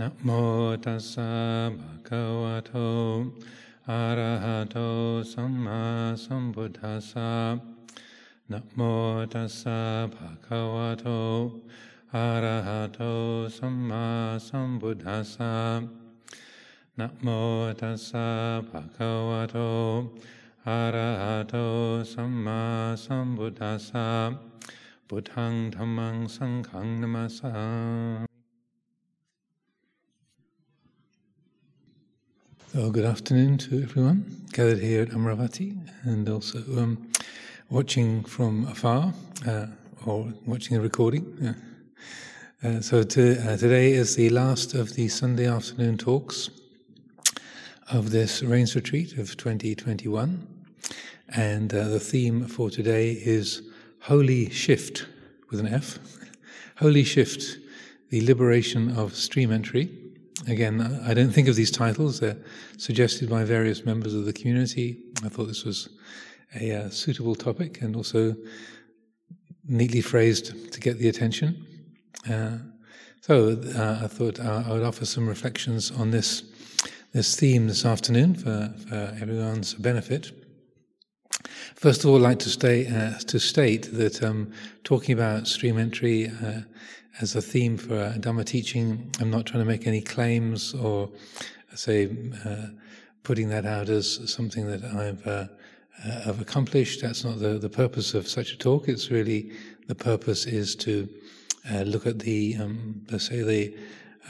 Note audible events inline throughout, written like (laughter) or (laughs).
นะโมตัสสะภะคะวะโตอะระหะโตสัมมาสัมพุทธัสสะนะโมตัสสะภะคะวะโตอะระหะโตสัมมาสัมพุทธัสสะนะโมตัสสะภะคะวะโตอะระหะโตสัมมาสัมพุทธัสสะพุทธังธัมมังสังฆังนัมสสา So, good afternoon to everyone gathered here at Amaravati and also um, watching from afar uh, or watching a recording. Yeah. Uh, so, to, uh, today is the last of the Sunday afternoon talks of this Rains Retreat of 2021. And uh, the theme for today is Holy Shift with an F. (laughs) Holy Shift, the liberation of stream entry. Again, I don't think of these titles. They're suggested by various members of the community. I thought this was a uh, suitable topic and also neatly phrased to get the attention. Uh, so uh, I thought I would offer some reflections on this this theme this afternoon for, for everyone's benefit. First of all, I'd like to, stay, uh, to state that um, talking about stream entry uh, as a theme for Dhamma teaching. I'm not trying to make any claims or say uh, putting that out as something that I've uh, uh, have accomplished. That's not the, the purpose of such a talk. It's really the purpose is to uh, look at the um, let's say the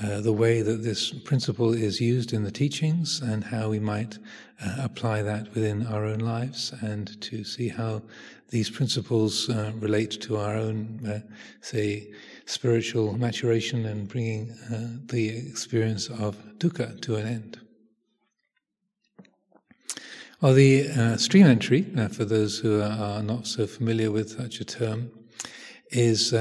uh, the way that this principle is used in the teachings and how we might uh, apply that within our own lives and to see how these principles relate to our own, say, spiritual maturation and bringing uh, the experience of dukkha to an end. Well, the uh, stream entry, for those who are not so familiar with such a term, is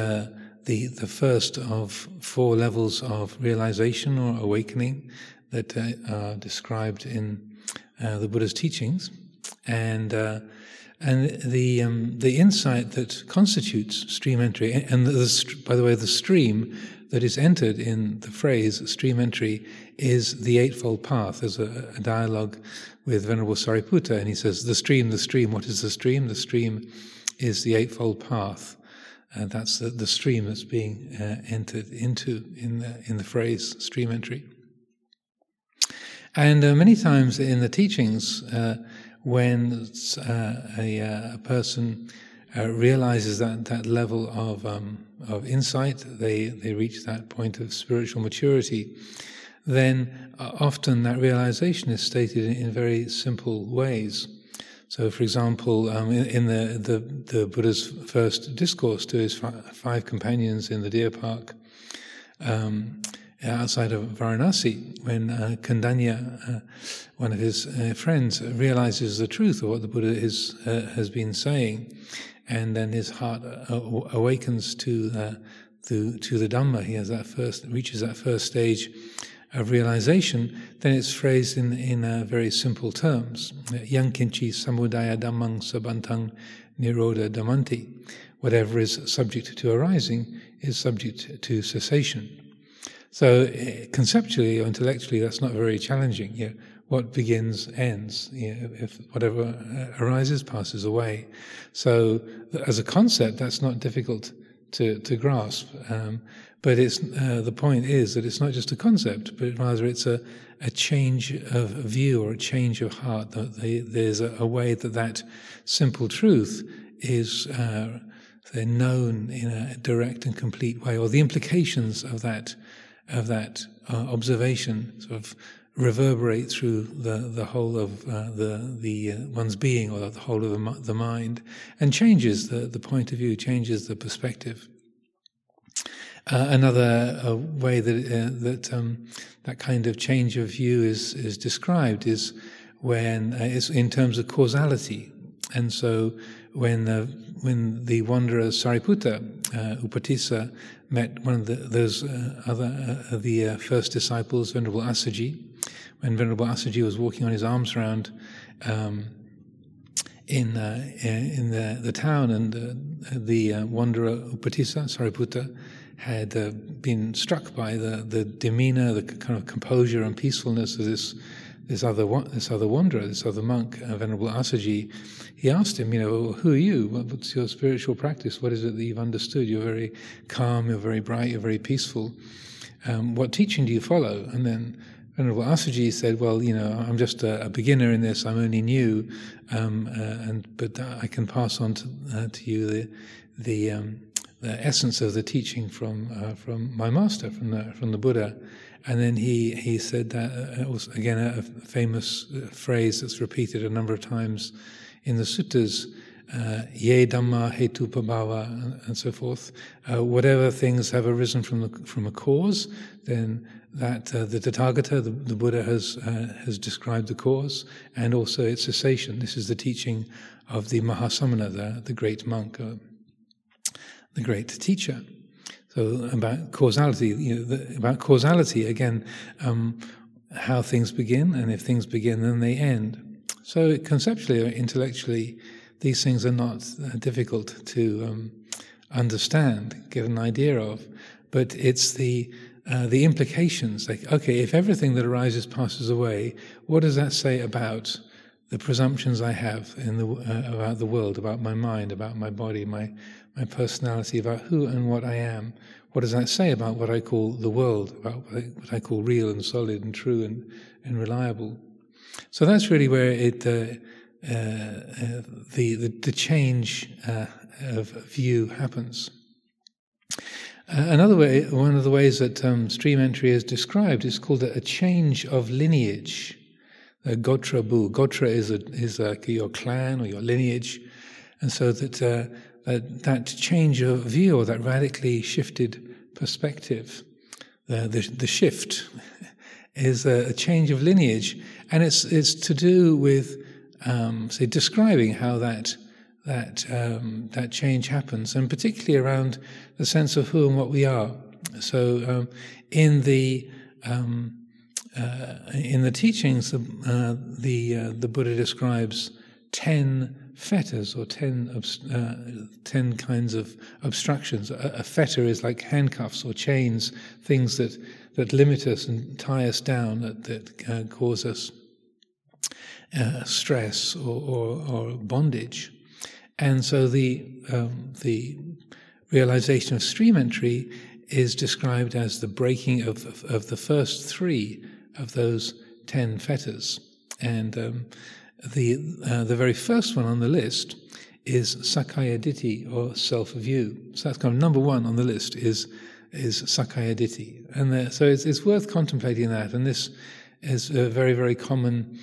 the, the first of four levels of realization or awakening that uh, are described in uh, the Buddha's teachings. And, uh, and the, um, the insight that constitutes stream entry, and the, the, by the way, the stream that is entered in the phrase stream entry is the Eightfold Path. There's a, a dialogue with Venerable Sariputta, and he says, The stream, the stream, what is the stream? The stream is the Eightfold Path. Uh, that's the, the, stream that's being uh, entered into in the, in the phrase stream entry. And uh, many times in the teachings, uh, when uh, a, uh, a, person realizes that, that level of, um, of insight, they, they reach that point of spiritual maturity, then often that realization is stated in, in very simple ways. So, for example, um, in, in the, the, the, Buddha's first discourse to his five companions in the deer park um, outside of Varanasi, when uh, Kondanya, uh, one of his uh, friends, realizes the truth of what the Buddha is, uh, has been saying, and then his heart uh, awakens to, to, the Dhamma. He has that first, reaches that first stage of realization, then it's phrased in, in uh, very simple terms. Yankinchi samudaya dhammang sabantang nirodha dhammanti. Whatever is subject to arising is subject to cessation. So uh, conceptually or intellectually, that's not very challenging. What begins ends. If whatever uh, arises passes away. So as a concept, that's not difficult to, to grasp. Um, but it's, uh, the point is that it's not just a concept, but rather it's a, a change of view or a change of heart. That there's a, a, way that that simple truth is uh, known in a direct and complete way, or the implications of that of that uh, observation sort of reverberate through the, the whole of uh, the the uh, one's being or the whole of the, the mind and changes the, the point of view, changes the perspective. Uh, another uh, way that uh, that um, that kind of change of view is is described is when uh, it's in terms of causality, and so when when the wanderer Sariputta uh, Upatissa met one of the, those uh, other uh, the uh, first disciples, Venerable Assaji, when Venerable Assaji was walking on his alms around. Um, in in the, the town, and the wanderer Upatissa Sariputta had uh, been struck by the, the demeanor, the kind of composure and peacefulness of this this other this other wanderer, this other monk, uh, Venerable Assaji, he asked him, you know, who are you? What's your spiritual practice? What is it that you've understood? You're very calm, you're very bright, you're very peaceful. Um, what teaching do you follow? And then Venerable Assaji said, "Well, you know, I'm just a, a beginner in this. I'm only new, um, uh, and but I can pass on to, uh, to you the the, um, the, essence of the teaching from uh, from my master, from the from the Buddha." And then he he said that uh, again a famous uh, phrase that's repeated a number of times in the suttas. Uh, ye dhamma hetu pabhava and so forth. Uh, whatever things have arisen from the, from a cause, then that uh, the Tathagata, the, the Buddha, has has described the cause and also its cessation. This is the teaching of the Mahasamana, the, the great monk, the great teacher. So about causality, you know, the, about causality again, um, how things begin, and if things begin, then they end. So conceptually or intellectually, these things are not uh, difficult to um, understand, get an idea of, but it's the uh, the implications. Like, okay, if everything that arises passes away, what does that say about the presumptions I have in the, uh, about the world, about my mind, about my body, my my personality, about who and what I am? What does that say about what I call the world, about what I, what I call real and solid and true and, and reliable? So that's really where it. Uh, uh, uh the, the, the change uh, of view happens. Uh, another way, one of the ways that um, stream entry is described is called a, a change of lineage. A gotrabhu. Gotra is a, is like your clan or your lineage, and so that uh, that, that change of view or that radically shifted perspective, the the, the shift, (laughs) is a, a, change of lineage, and it's it's to do with um, say describing how that that um, that change happens, and particularly around the sense of who and what we are. So, um, in the um, uh, in the teachings, uh, the uh, the Buddha describes ten fetters or ten uh, ten kinds of obstructions. A, a, fetter is like handcuffs or chains, things that that limit us and tie us down, that that uh, cause us uh, stress or, or, or bondage. And so the, um, the realization of stream entry is described as the breaking of, of, of the first three of those ten fetters. And um, the, uh, the very first one on the list is Sakkaya Ditthi, or self view. So that's kind of number one on the list is, is Sakkaya Ditthi. And the, so it's, it's worth contemplating that. And this is a very, very common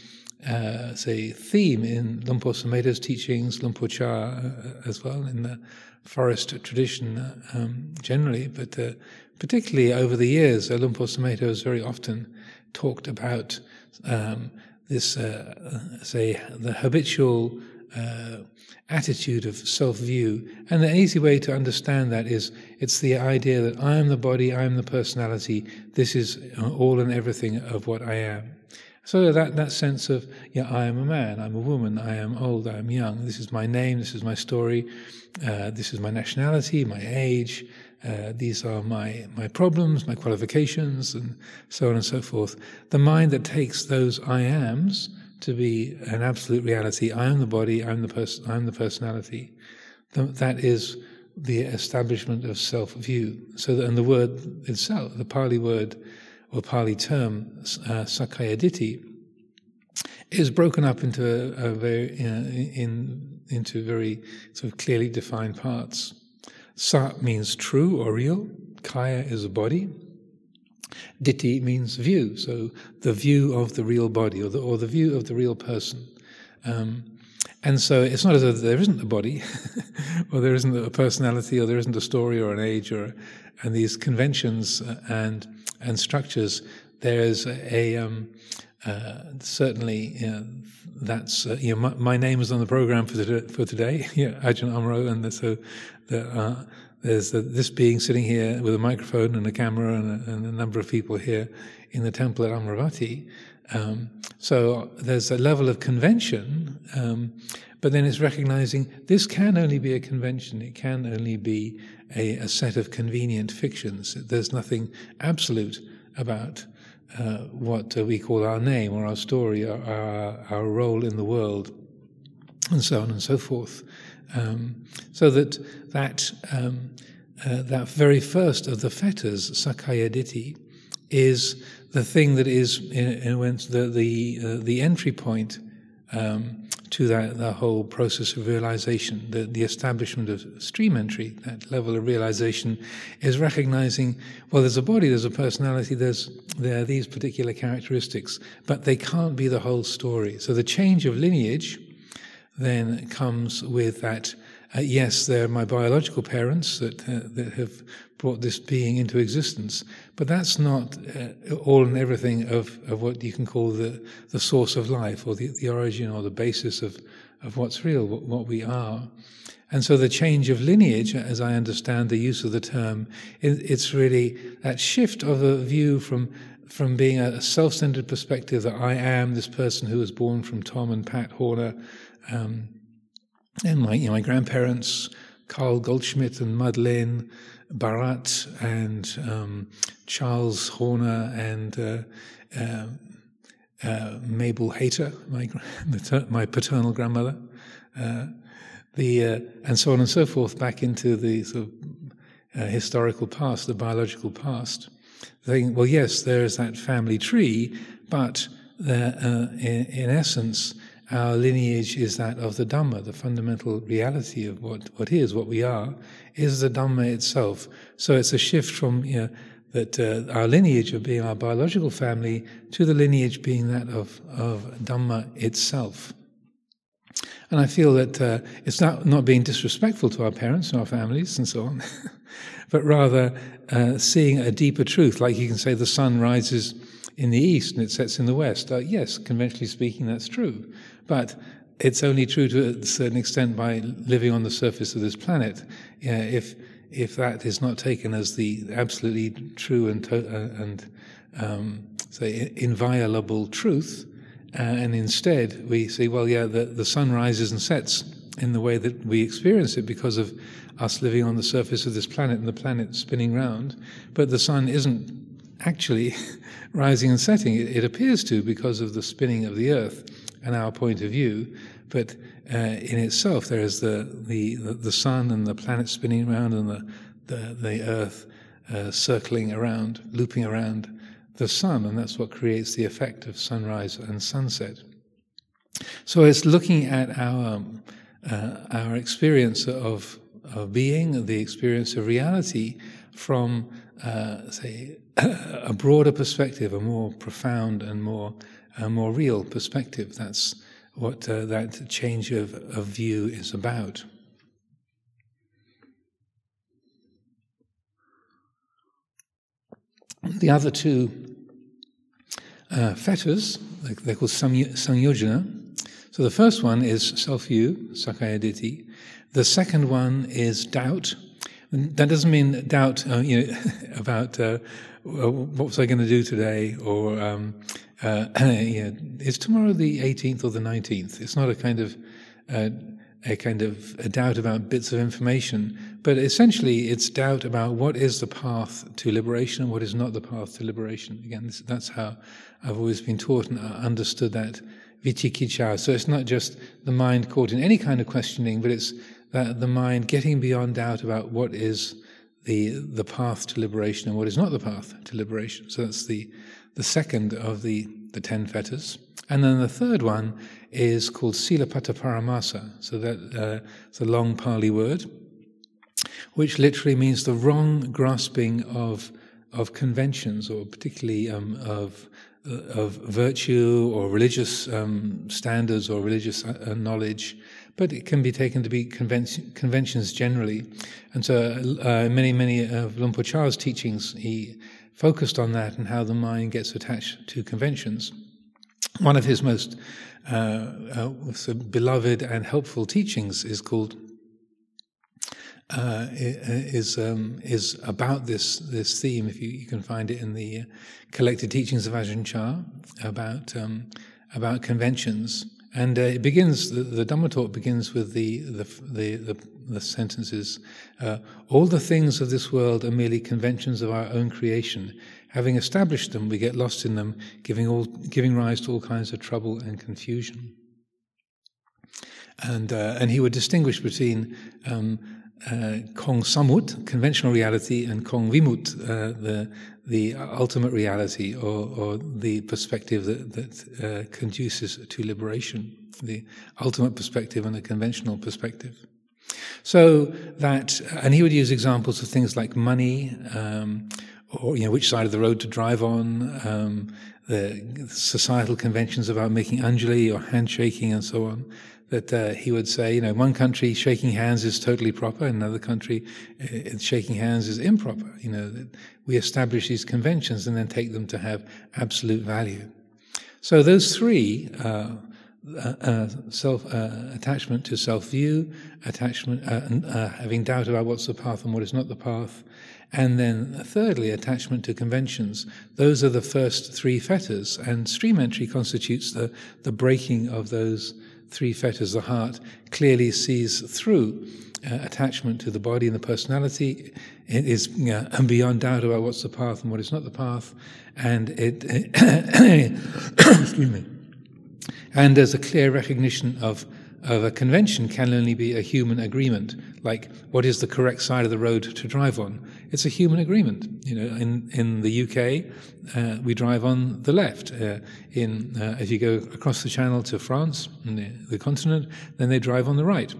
uh, say, theme in Luang Por teachings, Luang Por Chah uh, as well, in the forest tradition um, generally, but uh, particularly over the years, uh, Sumedho has very often talked about um, this, uh, say, the habitual uh, attitude of self-view. And the easy way to understand that is it's the idea that I am the body, I am the personality, this is all and everything of what I am. So that, that sense of, yeah, I am a man, I'm a woman, I am old, I am young, this is my name, this is my story, uh, this is my nationality, my age, uh, these are my, my problems, my qualifications, and so on and so forth. The mind that takes those I ams to be an absolute reality, I am the body, I'm the, pers- I'm the personality, that is the establishment of self view. So, that, and the word itself, the Pali word, or Pali term, uh, Sakkaya is broken up into a, a very in into very sort of clearly defined parts. Sa means true or real. Kaya is a body. Ditthi means view, so the view of the real body or the, or the view of the real person. Um, and so it's not as though there isn't a body, (laughs) or there isn't a personality, or there isn't a story or an age, or and these conventions uh, and and structures, there's a, um, uh, certainly that's uh, my, my, name is on the program for today, for today (laughs) Ajahn Amaro, and the, so the, uh, there's a, this being sitting here with a microphone and a camera and a, and a number of people here in the temple at Amaravati. Um, so there's a level of convention, um, but then it's recognizing this can only be a convention. It can only be a, a set of convenient fictions. There's nothing absolute about uh, what we call our name or our story, or our, our role in the world, and so on and so forth. Um, so that that um, uh, that very first of the fetters, Sakkaya Ditthi, is the thing that is in, in the the uh, the entry point um, to that the whole process of realization. The, the establishment of stream entry, that level of realization, is recognizing well, there's a body, there's a personality, there's there are these particular characteristics, but they can't be the whole story. So the change of lineage then comes with that. Uh, yes, they're my biological parents that uh, that have brought this being into existence, but that's not uh, all and everything of, of what you can call the the source of life or the, the origin or the basis of of what's real, what, what we are. And so the change of lineage, as I understand the use of the term, it, it's really that shift of a view from from being a self-centered perspective that I am this person who was born from Tom and Pat Horner um, and my, you know, my grandparents, Carl Goldschmidt and Madeleine Barat and um, Charles Horner and uh, uh, uh, Mabel Hayter, my, (laughs) my paternal grandmother, uh, the, uh, and so on and so forth, back into the sort of uh, historical past, the biological past. Saying, well, yes, there is that family tree, but in, in essence, our lineage is that of the Dhamma, the fundamental reality of what, what is, what we are, is the Dhamma itself. So it's a shift from you know, that uh, our lineage of being our biological family to the lineage being that of, of Dhamma itself. And I feel that uh, it's not, not being disrespectful to our parents and our families and so on, (laughs) but rather uh, seeing a deeper truth. Like you can say the sun rises in the east and it sets in the west. Uh, yes, conventionally speaking, that's true. But it's only true to a certain extent by living on the surface of this planet. Yeah, if if that is not taken as the absolutely true and to, uh, and um, say inviolable truth, uh, and instead we say, well, yeah, the, the sun rises and sets in the way that we experience it because of us living on the surface of this planet and the planet spinning round, but the sun isn't actually (laughs) rising and setting. It, it appears to because of the spinning of the Earth and our point of view, but uh, in itself there is the, the, the, sun and the planet spinning around and the, the, the Earth uh, circling around, looping around the sun, and that's what creates the effect of sunrise and sunset. So it's looking at our um, uh, our experience of of being, the experience of reality, from uh, say (coughs) a broader perspective, a more profound and more a more real perspective. That's what uh, that change of, of view is about. The other two uh, fetters, they're called Sangyojana. So the first one is self view, Sakkaya Ditthi. The second one is doubt. That doesn't mean doubt uh, you know, (laughs) about uh, what was I going to do today or um, uh, (clears throat) yeah, is tomorrow the 18th or the 19th? It's not a kind of uh, a kind of a doubt about bits of information, but essentially it's doubt about what is the path to liberation and what is not the path to liberation. Again, this, that's how I've always been taught and understood that vicikiccha. So it's not just the mind caught in any kind of questioning, but it's that the mind getting beyond doubt about what is the the path to liberation and what is not the path to liberation. So that's the the second of the, the ten fetters. And then the third one is called Silabbata Paramasa. So that uh, a long Pali word, which literally means the wrong grasping of of conventions, or particularly um, of uh, of virtue or religious um, standards or religious uh, knowledge, but it can be taken to be conven- conventions generally. And so, uh, many, many of Chah's teachings, he focused on that and how the mind gets attached to conventions. One of his most uh, uh, beloved and helpful teachings is called uh, is um, is about this this theme. If you, you can find it in the collected teachings of Ajahn Chah about um, about conventions, and uh, it begins. The, the Dhamma talk begins with the the the, the, the sentences: uh, "All the things of this world are merely conventions of our own creation. Having established them, we get lost in them, giving all giving rise to all kinds of trouble and confusion." And uh, and he would distinguish between um, uh, Kong Samut, conventional reality, and Kong Vimut, uh, the the ultimate reality or, or the perspective that, that uh, conduces to liberation, the ultimate perspective and the conventional perspective. So that, and he would use examples of things like money, um, or you know which side of the road to drive on, um, the societal conventions about making anjali or handshaking and so on that uh, he would say, you know, one country shaking hands is totally proper, in another country uh, shaking hands is improper. You know, we establish these conventions and then take them to have absolute value. So those three, uh, uh, uh self uh, attachment to self view, attachment, having doubt about what's the path and what is not the path, and then thirdly, attachment to conventions. Those are the first three fetters, and stream entry constitutes the, the breaking of those three fetters, the heart clearly sees through uh, attachment to the body and the personality. It is uh, beyond doubt about what's the path and what is not the path, and it, (coughs) excuse me, and there's a clear recognition of of a convention can only be a human agreement, like what is the correct side of the road to drive on. It's a human agreement. You know, in in the UK, uh, we drive on the left. Uh, in uh, if you go across the Channel to France, the, the, continent, then they drive on the right.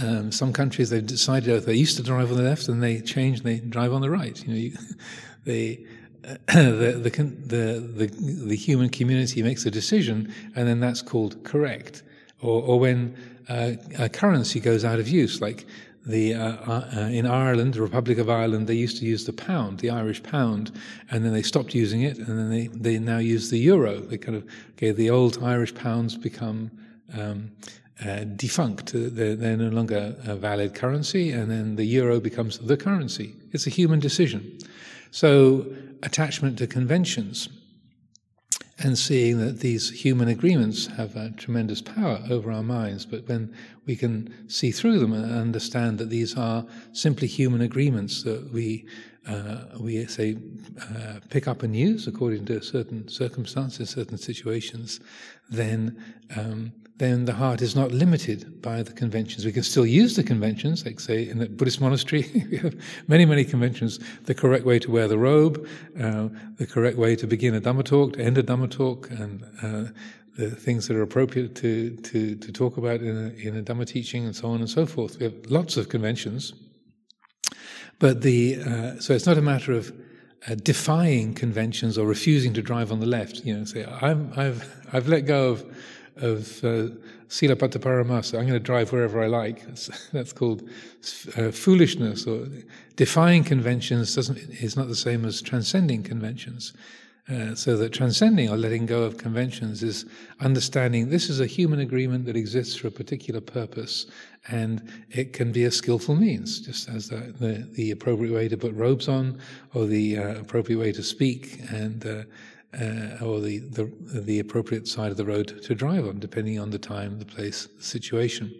Um, some countries they've decided they used to drive on the left, and they change and they drive on the right. You know, you, (laughs) they. The, the, the, the, human community makes a decision, and then that's called correct or, or when uh, a currency goes out of use, like the uh, uh, in Ireland, the Republic of Ireland, they used to use the pound, the Irish pound, and then they stopped using it, and then they, they now use the euro. They kind of okay, the old Irish pounds become um, uh, defunct; they're, they're, no longer a valid currency, and then the euro becomes the currency. It's a human decision. So attachment to conventions and seeing that these human agreements have a tremendous power over our minds. But when we can see through them and understand that these are simply human agreements that we uh, we say uh, pick up and use according to certain circumstances, certain situations, then um, then the heart is not limited by the conventions. We can still use the conventions, like say in the Buddhist monastery, (laughs) we have many, many conventions. The correct way to wear the robe, uh, the correct way to begin a Dhamma talk, to end a Dhamma talk, and uh, the things that are appropriate to, to, to talk about in a, in a Dhamma teaching, and so on and so forth. We have lots of conventions. But the, uh, so it's not a matter of uh, defying conventions or refusing to drive on the left. You know, say, I'm, I've, I've let go of of uh, Sila I'm going to drive wherever I like. (laughs) That's, called uh, foolishness or defying conventions doesn't is not the same as transcending conventions. Uh, so that transcending or letting go of conventions is understanding this is a human agreement that exists for a particular purpose, and it can be a skillful means, just as the, the, the appropriate way to put robes on, or the uh, appropriate way to speak, and uh, or the, the, the appropriate side of the road to drive on, depending on the time, the place, the situation.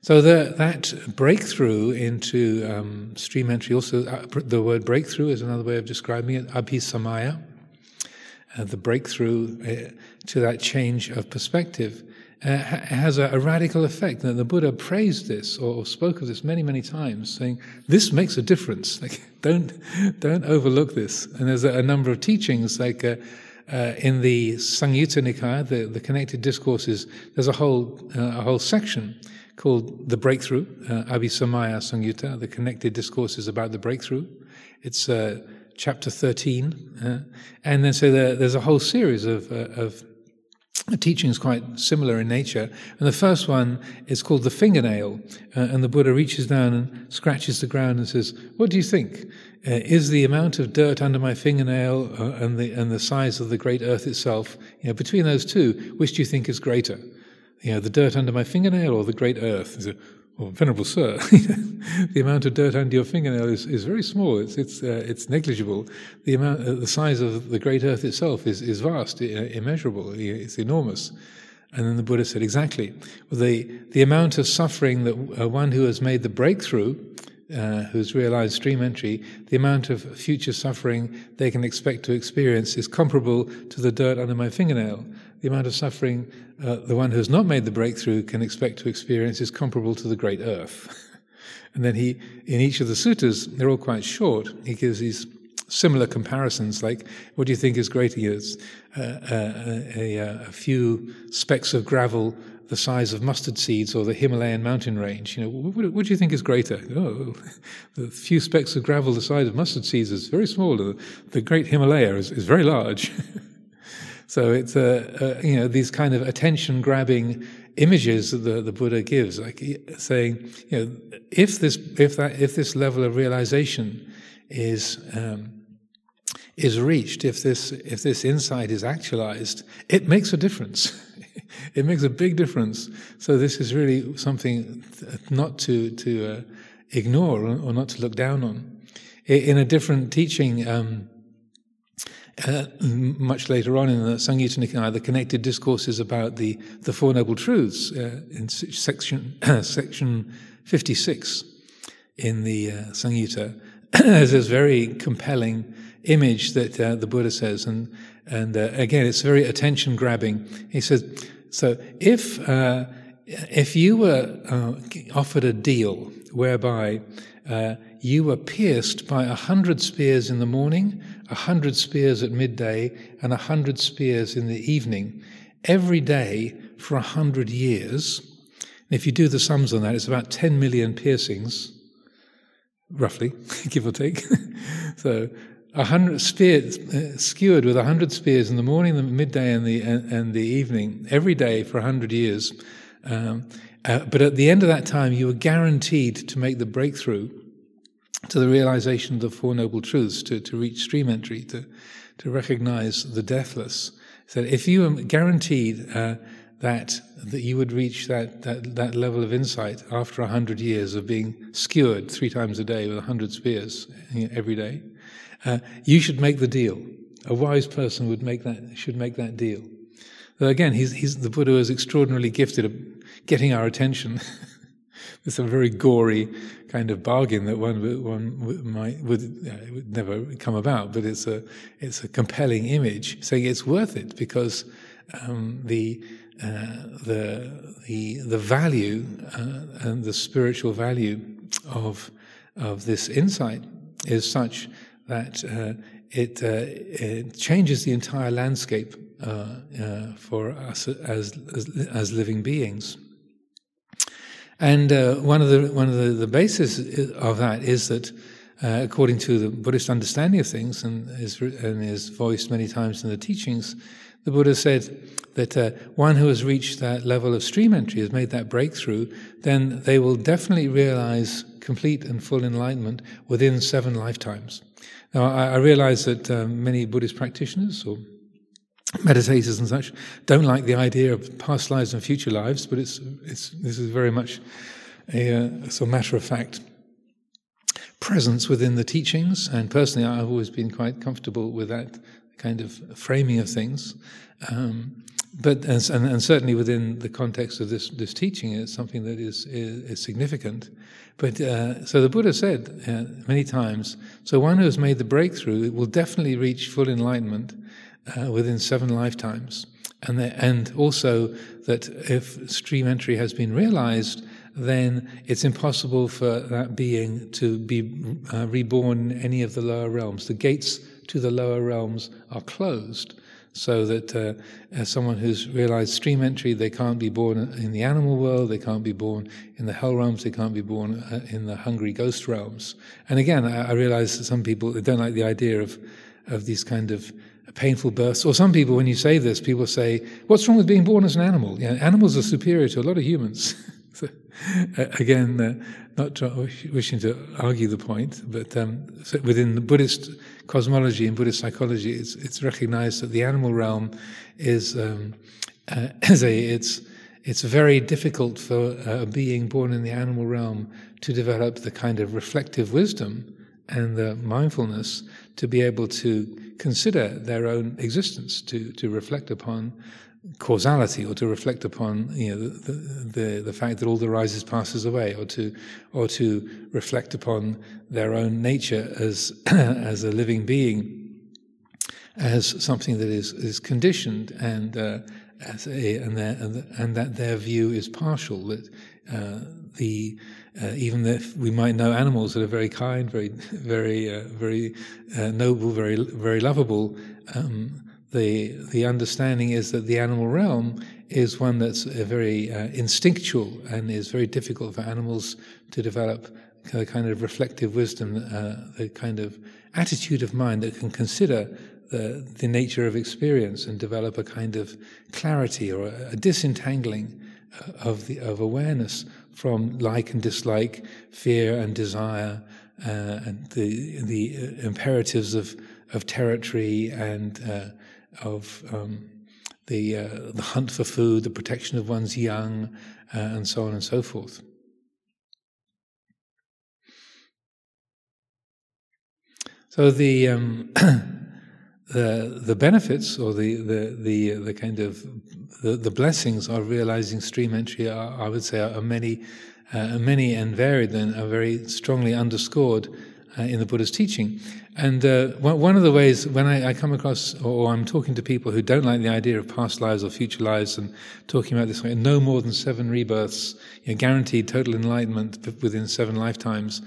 So the, that breakthrough into um, stream entry, also uh, the word breakthrough is another way of describing it, abhisamaya, uh, the breakthrough uh, to that change of perspective uh, has a, a, radical effect. And the Buddha praised this or spoke of this many, many times, saying, "This makes a difference. (laughs) Like, don't don't overlook this." And there's a, a number of teachings, like uh, uh, in the Samyutta Nikaya, the, the connected discourses. There's a whole uh, a whole section called the Breakthrough, uh, Abhisamaya Samyutta, the connected discourses about the breakthrough. It's uh, chapter 13, and then so there, there's a whole series of of the teaching is quite similar in nature. And the first one is called the fingernail. Uh, and the Buddha reaches down and scratches the ground and says, What do you think? Uh, is the amount of dirt under my fingernail uh, and, the, and the size of the great earth itself, you know, between those two, which do you think is greater? You know, the dirt under my fingernail or the great earth? Venerable Sir, (laughs) the amount of dirt under your fingernail is, is very small. It's it's uh, it's negligible. The amount, uh, the size of the great Earth itself is is vast, immeasurable. It's enormous. And then the Buddha said, exactly. The the amount of suffering that uh, one who has made the breakthrough, uh, who's realized stream entry, the amount of future suffering they can expect to experience is comparable to the dirt under my fingernail the amount of suffering uh, the one who has not made the breakthrough can expect to experience is comparable to the great earth. (laughs) and then he, in each of the suttas, they're all quite short, he gives these similar comparisons like, what do you think is greater? It's uh, uh, a, a, a, few specks of gravel the size of mustard seeds or the Himalayan mountain range. You know, what, what do you think is greater? Oh, (laughs) the few specks of gravel the size of mustard seeds is very small. The, the great Himalaya is, is very large. (laughs) So it's a, a you know these kind of attention grabbing images that the, the Buddha gives, like saying, you know, if this if that if this level of realization is um, is reached, if this if this insight is actualized, it makes a difference. (laughs) it makes a big difference. So this is really something not to to uh, ignore or not to look down on. In a different teaching. Um, uh, much later on in the Samyutta Nikaya, the connected discourses about the, the Four Noble Truths uh, in section, (coughs) section 56 in the uh, Samyutta. (coughs) There's this very compelling image that uh, the Buddha says, and, and uh, again, it's very attention grabbing. He says, So if, uh, if you were uh, offered a deal whereby you were pierced by a hundred spears in the morning, a hundred spears at midday, and a hundred spears in the evening, every day for a hundred years. And if you do the sums on that, it's about 10 million piercings, roughly, (laughs) give or take. (laughs) so a hundred spears, uh, skewered with a hundred spears in the morning, the midday, and the and, and the evening, every day for a hundred years. Um, uh, but at the end of that time, you were guaranteed to make the breakthrough to the realization of the Four Noble Truths, to, to reach stream entry, to, to recognize the deathless. So if you were guaranteed uh, that that you would reach that, that, that level of insight after a hundred years of being skewered three times a day with a hundred spears every day, uh, you should make the deal. A wise person would make that should make that deal. Though again, he's, he's, the Buddha is extraordinarily gifted at getting our attention. (laughs) it's a very gory kind of bargain that one one might would, uh, would never come about, but it's a it's a compelling image saying it's worth it because um, the uh, the the the value uh, and the spiritual value of of this insight is such that uh, it, uh, it changes the entire landscape uh, for us as, as as living beings. And uh, one of the one of the, the basis of that is that, uh, according to the Buddhist understanding of things, and is and is voiced many times in the teachings, the Buddha said that uh, one who has reached that level of stream entry has made that breakthrough, then they will definitely realize complete and full enlightenment within seven lifetimes. Now, I, I realize that um, many Buddhist practitioners or meditators and such don't like the idea of past lives and future lives, but it's, it's, this is very much a, a uh, sort of matter of fact presence within the teachings. And personally, I've always been quite comfortable with that kind of framing of things. Um, but and, and, certainly within the context of this this teaching, it's something that is is, is significant. But uh, so the Buddha said uh, many times. So one who has made the breakthrough will definitely reach full enlightenment uh, within seven lifetimes. And, the, and also that if stream entry has been realized, then it's impossible for that being to be uh, reborn in any of the lower realms. The gates to the lower realms are closed, so that uh, as someone who's realized stream entry, they can't be born in the animal world, they can't be born in the hell realms, they can't be born uh, in the hungry ghost realms. And again, I, I realize that some people don't like the idea of of these kind of painful births. Or some people, when you say this, people say, What's wrong with being born as an animal? You know, animals are superior to a lot of humans. (laughs) uh, again, uh, not wishing to argue the point, but um, so within the Buddhist cosmology and Buddhist psychology, it's, it's recognized that the animal realm is, um, uh, (clears throat) a, it's, it's very difficult for a being born in the animal realm to develop the kind of reflective wisdom and the mindfulness to be able to consider their own existence, to, to reflect upon causality, or to reflect upon you know the, the, the fact that all that rises passes away, or to or to reflect upon their own nature as (clears throat) as a living being, as something that is is conditioned and uh, as a, and, their, and that their view is partial. That uh, the uh, even if we might know animals that are very kind, very, very, uh, very uh, noble, very, very lovable, um, the the understanding is that the animal realm is one that's uh, very uh, instinctual and is very difficult for animals to develop a kind of reflective wisdom, uh, the kind of attitude of mind that can consider the, the nature of experience and develop a kind of clarity or a, a disentangling of the of awareness from like and dislike, fear and desire, uh, and the the uh, imperatives of of territory and uh, of um, the uh, the hunt for food, the protection of one's young, uh, and so on and so forth. So the um, (clears throat) the the benefits or the the the, the kind of the, the blessings of realizing stream entry are, I would say, are many, uh, many and varied, and are very strongly underscored uh, in the Buddha's teaching. And uh, one of the ways when I, I, come across, or I'm talking to people who don't like the idea of past lives or future lives, and talking about this, no more than seven rebirths, you know, guaranteed total enlightenment within seven lifetimes,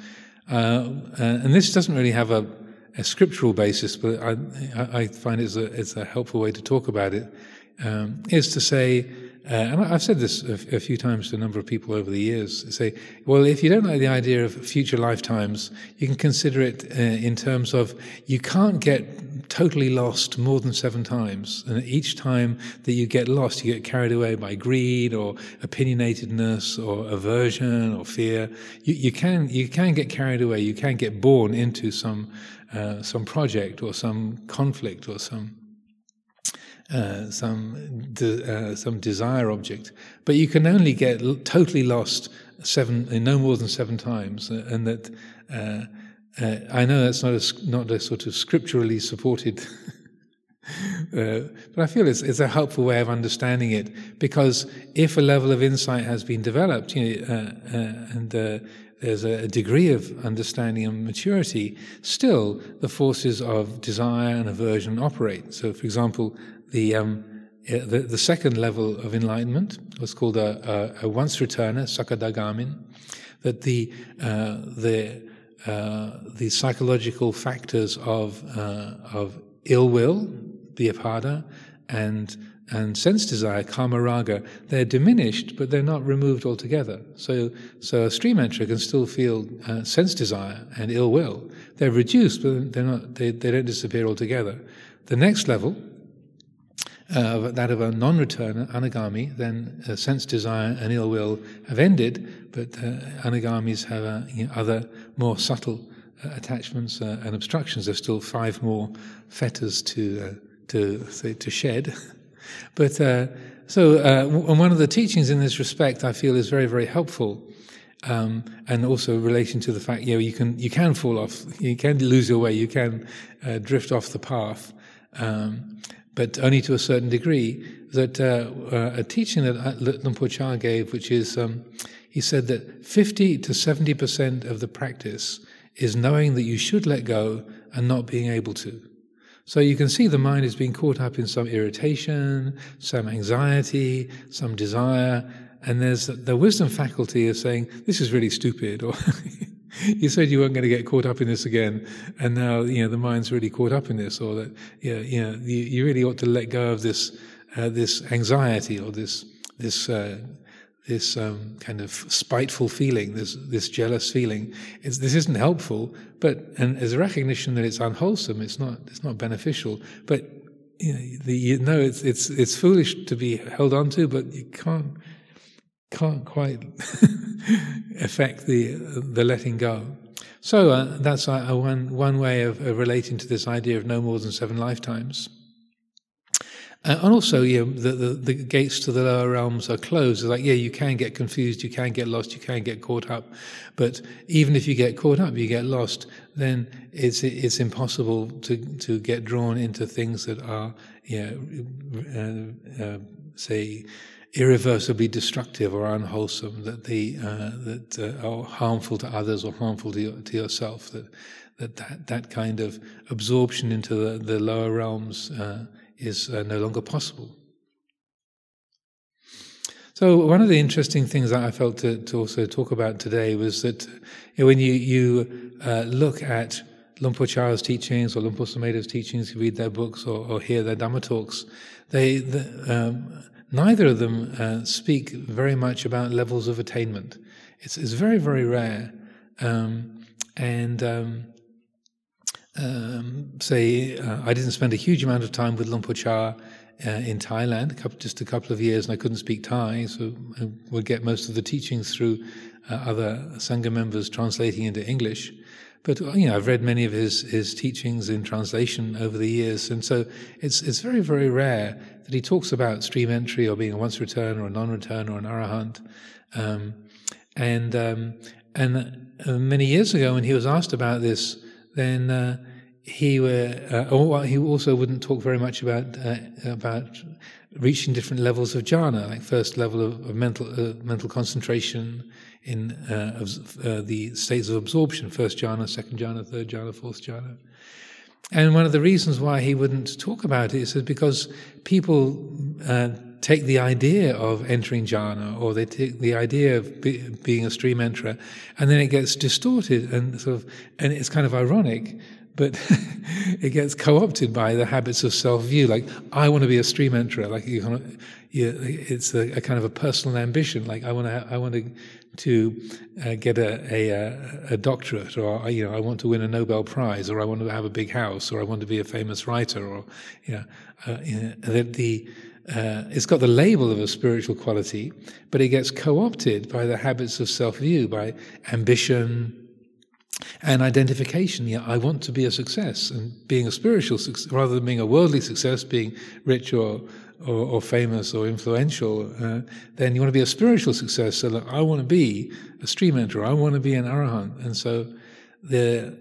uh, uh, and this doesn't really have a a scriptural basis, but I, I find it's a, it's a helpful way to talk about it um, is to say, uh, and I've said this a, a, few times to a number of people over the years, say, well, if you don't like the idea of future lifetimes, you can consider it uh, in terms of you can't get totally lost more than seven times. And each time that you get lost, you get carried away by greed or opinionatedness or aversion or fear. You, you can, you can get carried away. You can get born into some, uh, some project or some conflict or some uh, some de- uh, some desire object, but you can only get l- totally lost seven, uh, no more than seven times, uh, and that uh, I know that's not a, not a sort of scripturally supported. (laughs) but I feel it's, it's a helpful way of understanding it because if a level of insight has been developed, you know, and there's a degree of understanding and maturity, still the forces of desire and aversion operate. So, for example, the, um, the, the, second level of enlightenment was called a, a, a once returner, sakadagamin, that the, uh, the, uh, the psychological factors of, uh, of ill will, vyapada, and and sense desire, kama raga, they're diminished, but they're not removed altogether. So, so a stream enterer can still feel uh, sense desire and ill will. They're reduced, but they're not, they, they don't disappear altogether. The next level uh, that of a non-returner, anagami, then uh, sense desire and ill will have ended, but uh, anagamis have uh, you know, other more subtle uh, attachments uh, and obstructions. There's still five more fetters to to say, to shed, (laughs) but so and one of the teachings in this respect I feel is very very helpful. Um, and also relation to the fact you know you can you can fall off you can lose your way you can drift off the path um, but only to a certain degree. That uh, uh, a teaching that Luang Por Chah gave, which is, um, he said that 50 to 70 percent of the practice is knowing that you should let go and not being able to. So you can see the mind is being caught up in some irritation, some anxiety, some desire, and there's the wisdom faculty of saying, this is really stupid, or (laughs) (laughs) you said you weren't going to get caught up in this again, and now you know the mind's really caught up in this, or that you know, you, know, you, you really ought to let go of this uh, this anxiety or this this uh, this um, kind of spiteful feeling, this this jealous feeling. It's, this isn't helpful, but and as a recognition that it's unwholesome, it's not it's not beneficial. But you know, the, you know it's it's it's foolish to be held onto, but you can't can't quite (laughs) affect the the letting go. So uh, that's uh, one one way of, of, relating to this idea of no more than seven lifetimes. Uh, and also, know, the, the, the, gates to the lower realms are closed. It's like, yeah, you can get confused, you can get lost, you can get caught up. But even if you get caught up, you get lost, then it's, it's impossible to, to get drawn into things that are, know, uh, uh, say, irreversibly destructive or unwholesome, that, the, uh, that uh, are harmful to others or harmful to, to yourself. That, that, that that kind of absorption into the, the lower realms uh, is uh, no longer possible. So one of the interesting things that I felt to, to also talk about today was that you know, when you, you uh, look at Luang Por Chah's teachings or Luang Por teachings, you read their books or, or hear their Dhamma talks, they, the, um, neither of them uh, speak very much about levels of attainment. It's, it's very, very rare. Um, and um, um, say, uh, I didn't spend a huge amount of time with Luang Por Chah uh, in Thailand, a couple, just a couple of years, and I couldn't speak Thai, so I would get most of the teachings through uh, other Sangha members translating into English. But you know, I've read many of his his teachings in translation over the years, and so it's it's very very rare that he talks about stream entry or being a once return or a non-return or an arahant. Um, and um, and uh, many years ago, when he was asked about this, then uh, he were, uh, he also wouldn't talk very much about uh, about reaching different levels of jhana, like first level of, of mental uh, mental concentration in uh, of, uh, the states of absorption, first jhana, second jhana, third jhana, fourth jhana. And one of the reasons why he wouldn't talk about it is because people uh, take the idea of entering jhana or they take the idea of be, being a stream enterer and then it gets distorted and sort of and it's kind of ironic but (laughs) it gets co-opted by the habits of self-view. Like I want to be a stream enterer. Like you, it's a, a, kind of a personal ambition. Like I want to, I want to, to uh, get a, a, a doctorate, or you know, I want to win a Nobel Prize, or I want to have a big house, or I want to be a famous writer, or you know, uh, you know that the uh, it's got the label of a spiritual quality, but it gets co-opted by the habits of self-view, by ambition, and identification. Yeah, I want to be a success, and being a spiritual success rather than being a worldly success, being rich or or, or famous or influential. Uh, then you want to be a spiritual success. So I want to be a stream enterer. I want to be an arahant. And so the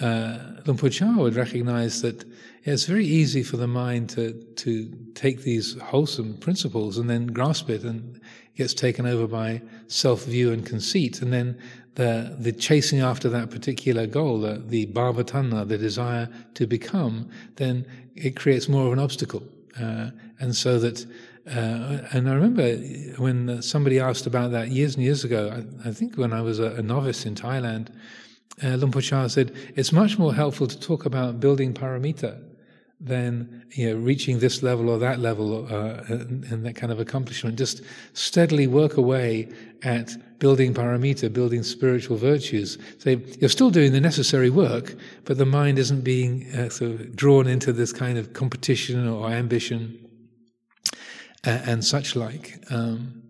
uh, Luang Por Chah would recognize that yeah, it's very easy for the mind to to take these wholesome principles and then grasp it and gets taken over by self view and conceit, and then the, the chasing after that particular goal, the, the bhava tanha, the desire to become, then it creates more of an obstacle. Uh, and so that, uh, and I remember when somebody asked about that years and years ago, I, I think when I was a, a novice in Thailand, uh, Por said, it's much more helpful to talk about building paramita than you know, reaching this level or that level uh, and, and, that kind of accomplishment. Just steadily work away at building paramita, building spiritual virtues. So you're still doing the necessary work, but the mind isn't being uh, sort of drawn into this kind of competition or ambition uh, and such like. Um,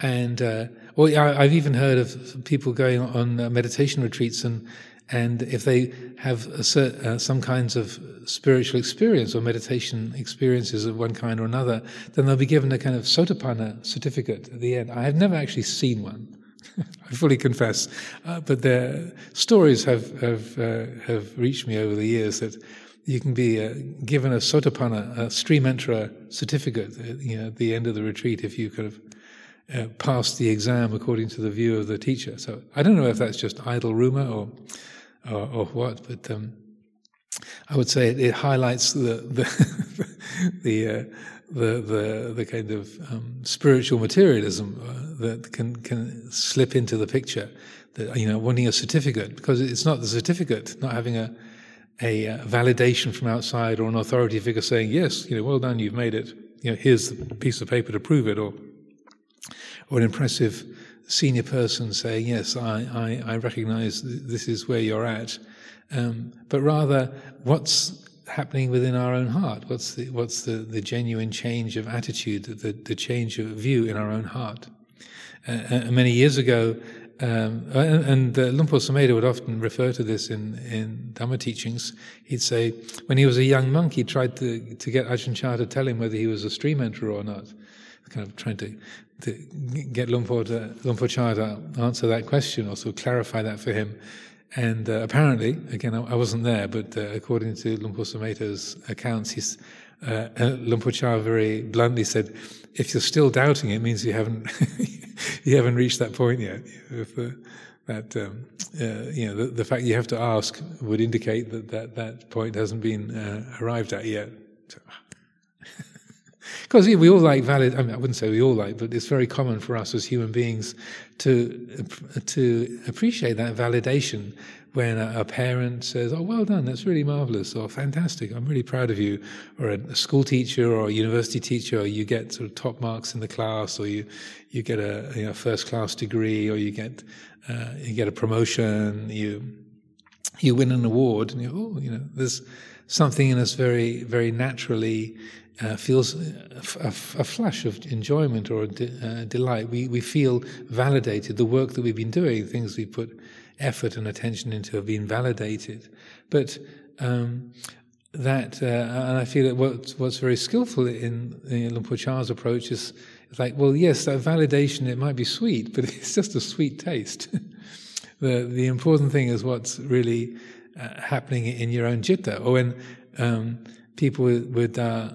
and uh, well, I, have even heard of people going on uh, meditation retreats and and if they have a, uh, some kinds of spiritual experience or meditation experiences of one kind or another, then they'll be given a kind of sotapanna certificate at the end. I have never actually seen one. (laughs) I fully confess, uh, but their stories have have uh, have reached me over the years that you can be uh, given a sotapanna, a stream enterer certificate, uh, you know, at the end of the retreat if you kind of uh, passed the exam according to the view of the teacher. So I don't know if that's just idle rumor or or, or what, but um, I would say it, it highlights the the (laughs) the, uh, the, the, the kind of um, spiritual materialism uh, that can can slip into the picture. That you know, wanting a certificate because it's not the certificate, not having a a uh, validation from outside or an authority figure saying, "Yes, you know, well done, you've made it. You know, here's the piece of paper to prove it," or or an impressive senior person saying, Yes, I, I, I recognize this is where you're at, um, but rather what's happening within our own heart? What's the, what's the, the genuine change of attitude, the, the change of view in our own heart? Uh, uh many years ago, um, and, and uh, Luang Por Sumedho would often refer to this in, in Dhamma teachings. He'd say, when he was a young monk, he tried to, to get Ajahn Chah to tell him whether he was a stream enterer or not. Kind of trying to, to get Luang Por, to, answer that question or sort of clarify that for him. And uh, apparently, again, I, I, wasn't there, but uh, according to Luang Por accounts, he's, uh, Chah very bluntly said, if you're still doubting, it means you haven't (laughs) you haven't reached that point yet. If, uh, that um, uh, you know the, the, fact you have to ask would indicate that that, that point hasn't been uh, arrived at yet. Because we all like valid. I mean, I wouldn't say we all like, but it's very common for us as human beings to to appreciate that validation when a, a, parent says, "Oh, well done, that's really marvelous," or "Fantastic, I'm really proud of you," or a, a, school teacher or a university teacher, or you get sort of top marks in the class, or you you get a you know, first class degree, or you get uh, you get a promotion, you you win an award, and you oh, you know, there's something in us very very naturally. Uh, feels a, flash of enjoyment or de, uh, delight. We we feel validated. The work that we've been doing, things we put effort and attention into have been validated. But um, that, uh, and I feel that what's, what's very skillful in, in Luang Por Chah's approach is like, well, yes, that validation, it might be sweet, but (laughs) it's just a sweet taste. (laughs) the, the important thing is what's really uh, happening in your own citta. Or when um, people would, would uh,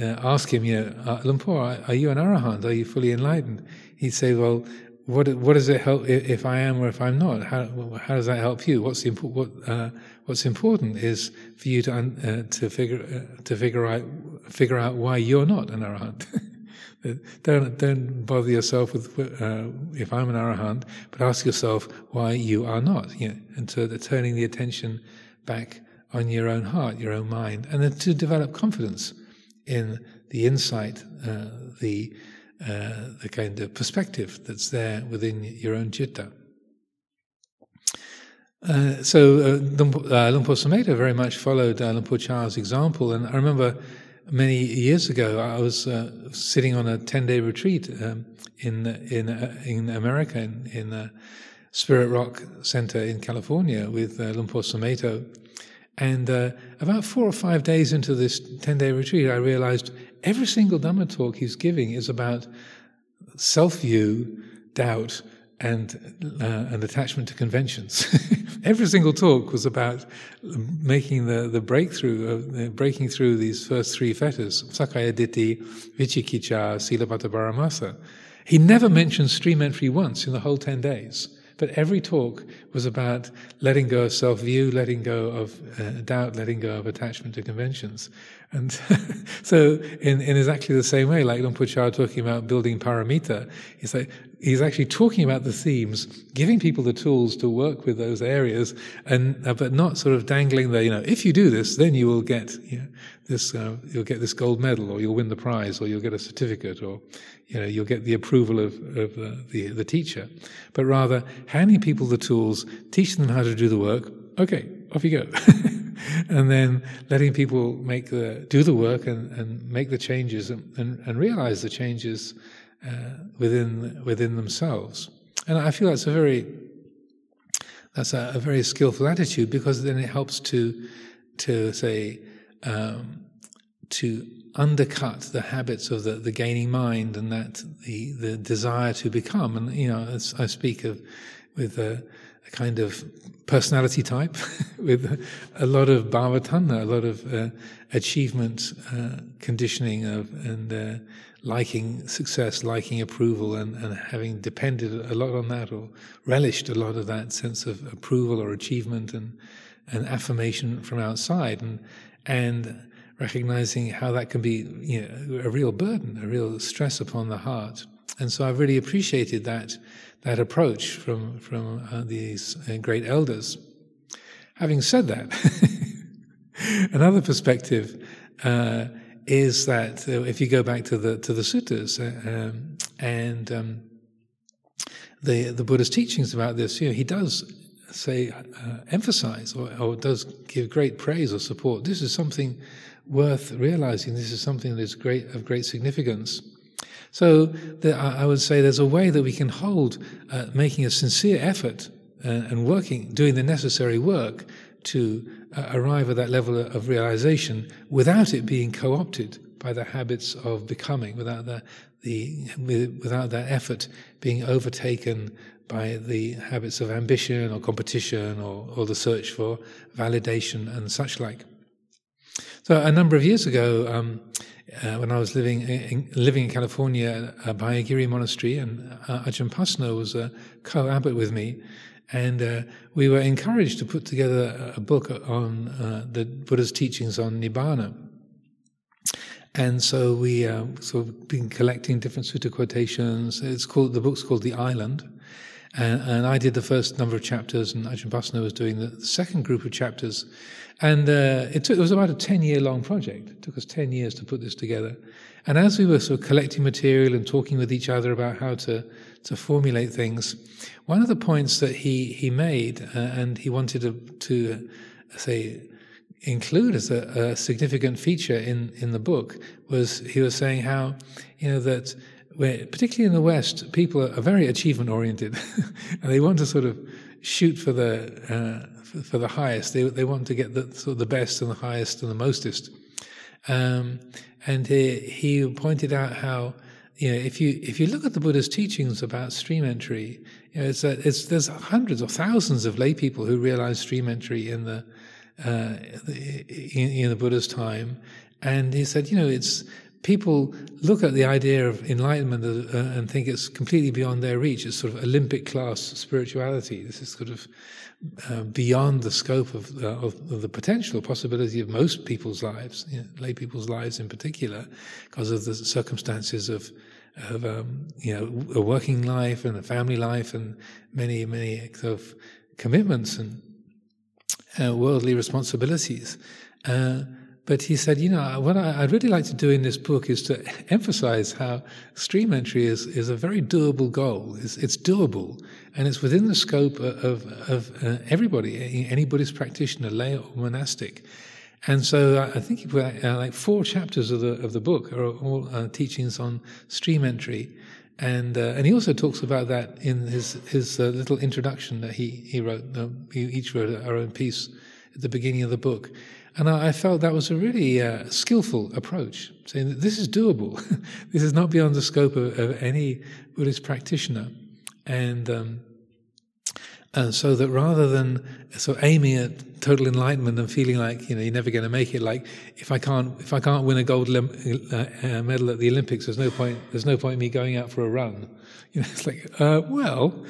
uh, ask him, you know, uh, Luang Por, are you an arahant? Are you fully enlightened? He'd say, well, what what does it help if I am or if I'm not? How how does that help you? What's the what uh, what's important is for you to uh, to figure uh, to figure out figure out why you're not an arahant. (laughs) don't don't bother yourself with uh, if I'm an arahant, but ask yourself why you are not. You know, and so the, turning the attention back on your own heart, your own mind, and then to develop confidence in the insight, uh, the uh, the kind of perspective that's there within your own citta. Uh, so uh, Luang Por, uh, Sumedho very much followed uh, Luang Por Chah's example, and I remember many years ago I was uh, sitting on a ten-day retreat um, in in uh, in America in, in Spirit Rock Center in California with uh, Luang Por And about four or five days into this ten-day retreat, I realized every single Dhamma talk he's giving is about self view, doubt, and, uh, and attachment to conventions. (laughs) every single talk was about making the, the breakthrough, of, uh, breaking through these first three fetters Sakkaya Ditthi, Vicikiccha, Silabbata Paramasa. He never mentioned stream entry once in the whole 10 days. But every talk was about letting go of self view, letting go of uh, doubt, letting go of attachment to conventions. And (laughs) so, in, in exactly the same way, like Luang Por Chah talking about building paramita, he's like, he's actually talking about the themes, giving people the tools to work with those areas, and uh, but not sort of dangling the, you know, if you do this, then you will get you know, this, uh, you'll get this gold medal, or you'll win the prize, or you'll get a certificate, or you know, you'll get the approval of, of uh, the the teacher. But rather handing people the tools, teaching them how to do the work. Okay, off you go. (laughs) and then letting people make the do the work and, and make the changes and, and, and realize the changes uh, within within themselves. And I feel that's a very that's a, a very skillful attitude because then it helps to to say um, to undercut the habits of the, the gaining mind and that the the desire to become. And you know, I speak of with a, a kind of personality type (laughs) with a lot of bhava a lot of uh, achievement uh, conditioning of and uh, liking success, liking approval, and, and having depended a lot on that or relished a lot of that sense of approval or achievement and, and affirmation from outside, and and recognizing how that can be you know, a real burden, a real stress upon the heart. And so I've really appreciated that that approach from from uh, these uh, great elders. Having said that, (laughs) another perspective uh, is that uh, if you go back to the to the suttas uh, um, and um, the the Buddha's teachings about this, you know, he does say uh, emphasize or, or, does give great praise or support. This is something worth realizing. This is something that is great of great significance. So the, I would say there's a way that we can hold uh, making a sincere effort uh, and working, doing the necessary work to uh, arrive at that level of realization without it being co-opted by the habits of becoming, without the, the without that effort being overtaken by the habits of ambition or competition or, or the search for validation and such like. So a number of years ago, um, uh, when I was living in, living in California, by a Abhayagiri Monastery, and uh, Ajahn Pasanno was a co-abbot with me, and uh, we were encouraged to put together a book on uh, the Buddha's teachings on Nibbana. And so we uh, sort of been collecting different sutta quotations. It's called the book's called The Island, and, and I did the first number of chapters, and Ajahn Pasanno was doing the second group of chapters. And uh, it, took, it was about a 10 year long project. It took us 10 years to put this together. And as we were sort of collecting material and talking with each other about how to, to formulate things, one of the points that he, he made, uh, and he wanted to, to uh, say, include as a, a, significant feature in, in the book was he was saying how, you know, that particularly in the West, people are, very achievement oriented (laughs) and they want to sort of shoot for the, uh, for, for, the highest. They, they want to get the, sort of the best and the highest and the mostest. Um, and he, he pointed out how, you know, if you if you look at the Buddha's teachings about stream entry, you know, it's, a, it's there's hundreds or thousands of lay people who realize stream entry in the uh, in, in, the Buddha's time, and he said, you know, it's people look at the idea of enlightenment uh, and think it's completely beyond their reach. It's sort of Olympic class spirituality. This is sort of uh, beyond the scope of, uh, of, of, the potential possibility of most people's lives, you know, lay people's lives in particular, because of the circumstances of of um, you know a working life and a family life and many many of commitments and uh, worldly responsibilities. But he said, you know, what I, would really like to do in this book is to (laughs) emphasize how stream entry is, is a very doable goal. It's, it's doable, and it's within the scope of, of uh, everybody, any Buddhist practitioner, lay or monastic. And so uh, I think uh, like four chapters of the of the book are all uh, teachings on stream entry, and uh, and he also talks about that in his his uh, little introduction that he he wrote. we each wrote our own piece at the beginning of the book. And I, felt that was a really uh, skillful approach, saying that this is doable. (laughs) this is not beyond the scope of, of any Buddhist practitioner. And, um, and so that rather than so aiming at total enlightenment and feeling like you know you're never going to make it, like if I can't if I can't win a gold lim- uh, uh, medal at the Olympics, there's no point there's no point in me going out for a run. (laughs) You know, it's like uh, well,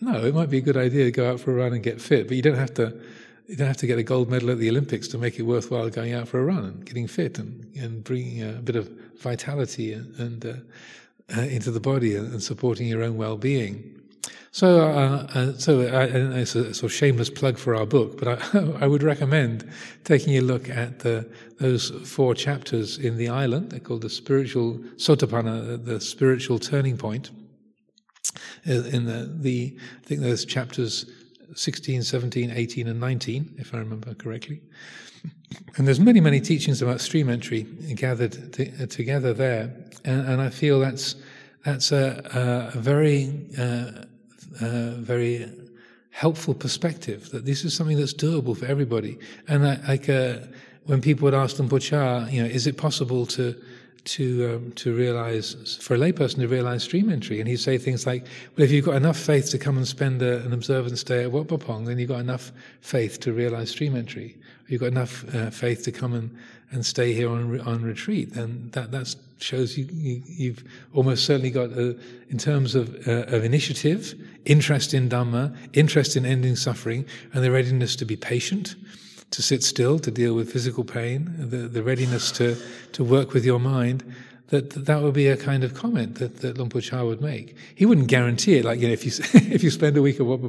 no, it might be a good idea to go out for a run and get fit, but you don't have to you don't have to get a gold medal at the Olympics to make it worthwhile going out for a run and getting fit and, and bringing a bit of vitality and, and uh, uh, into the body and, and, supporting your own well-being. So, uh, uh so I, it's a sort of shameless plug for our book, but I, (laughs) I would recommend taking a look at the, those four chapters in the island. They're called the spiritual Sotapanna, the spiritual turning point. Uh, in the, the I think there's chapters 16, 17, 18, and 19, if I remember correctly. And there's many, many teachings about stream entry gathered t- together there, and, and, I feel that's that's a, a very, uh, uh, very helpful perspective. That this is something that's doable for everybody. And I, like uh, when people would ask them, you know, is it possible to to um, to realize for a layperson to realize stream entry, and he'd say things like, "Well, if you've got enough faith to come and spend a, an observance day at Wat Pah Pong, then you've got enough faith to realize stream entry. you've got enough uh, faith to come and, and stay here on on retreat, then that that shows you, you have almost certainly got a, in terms of uh, of initiative, interest in Dhamma, interest in ending suffering, and the readiness to be patient." To sit still, to deal with physical pain, the, the readiness to, to work with your mind, that that would be a kind of comment that, that Luang Por Chah would make. He wouldn't guarantee it, like, you know, if you, (laughs) if you spend a week at Wat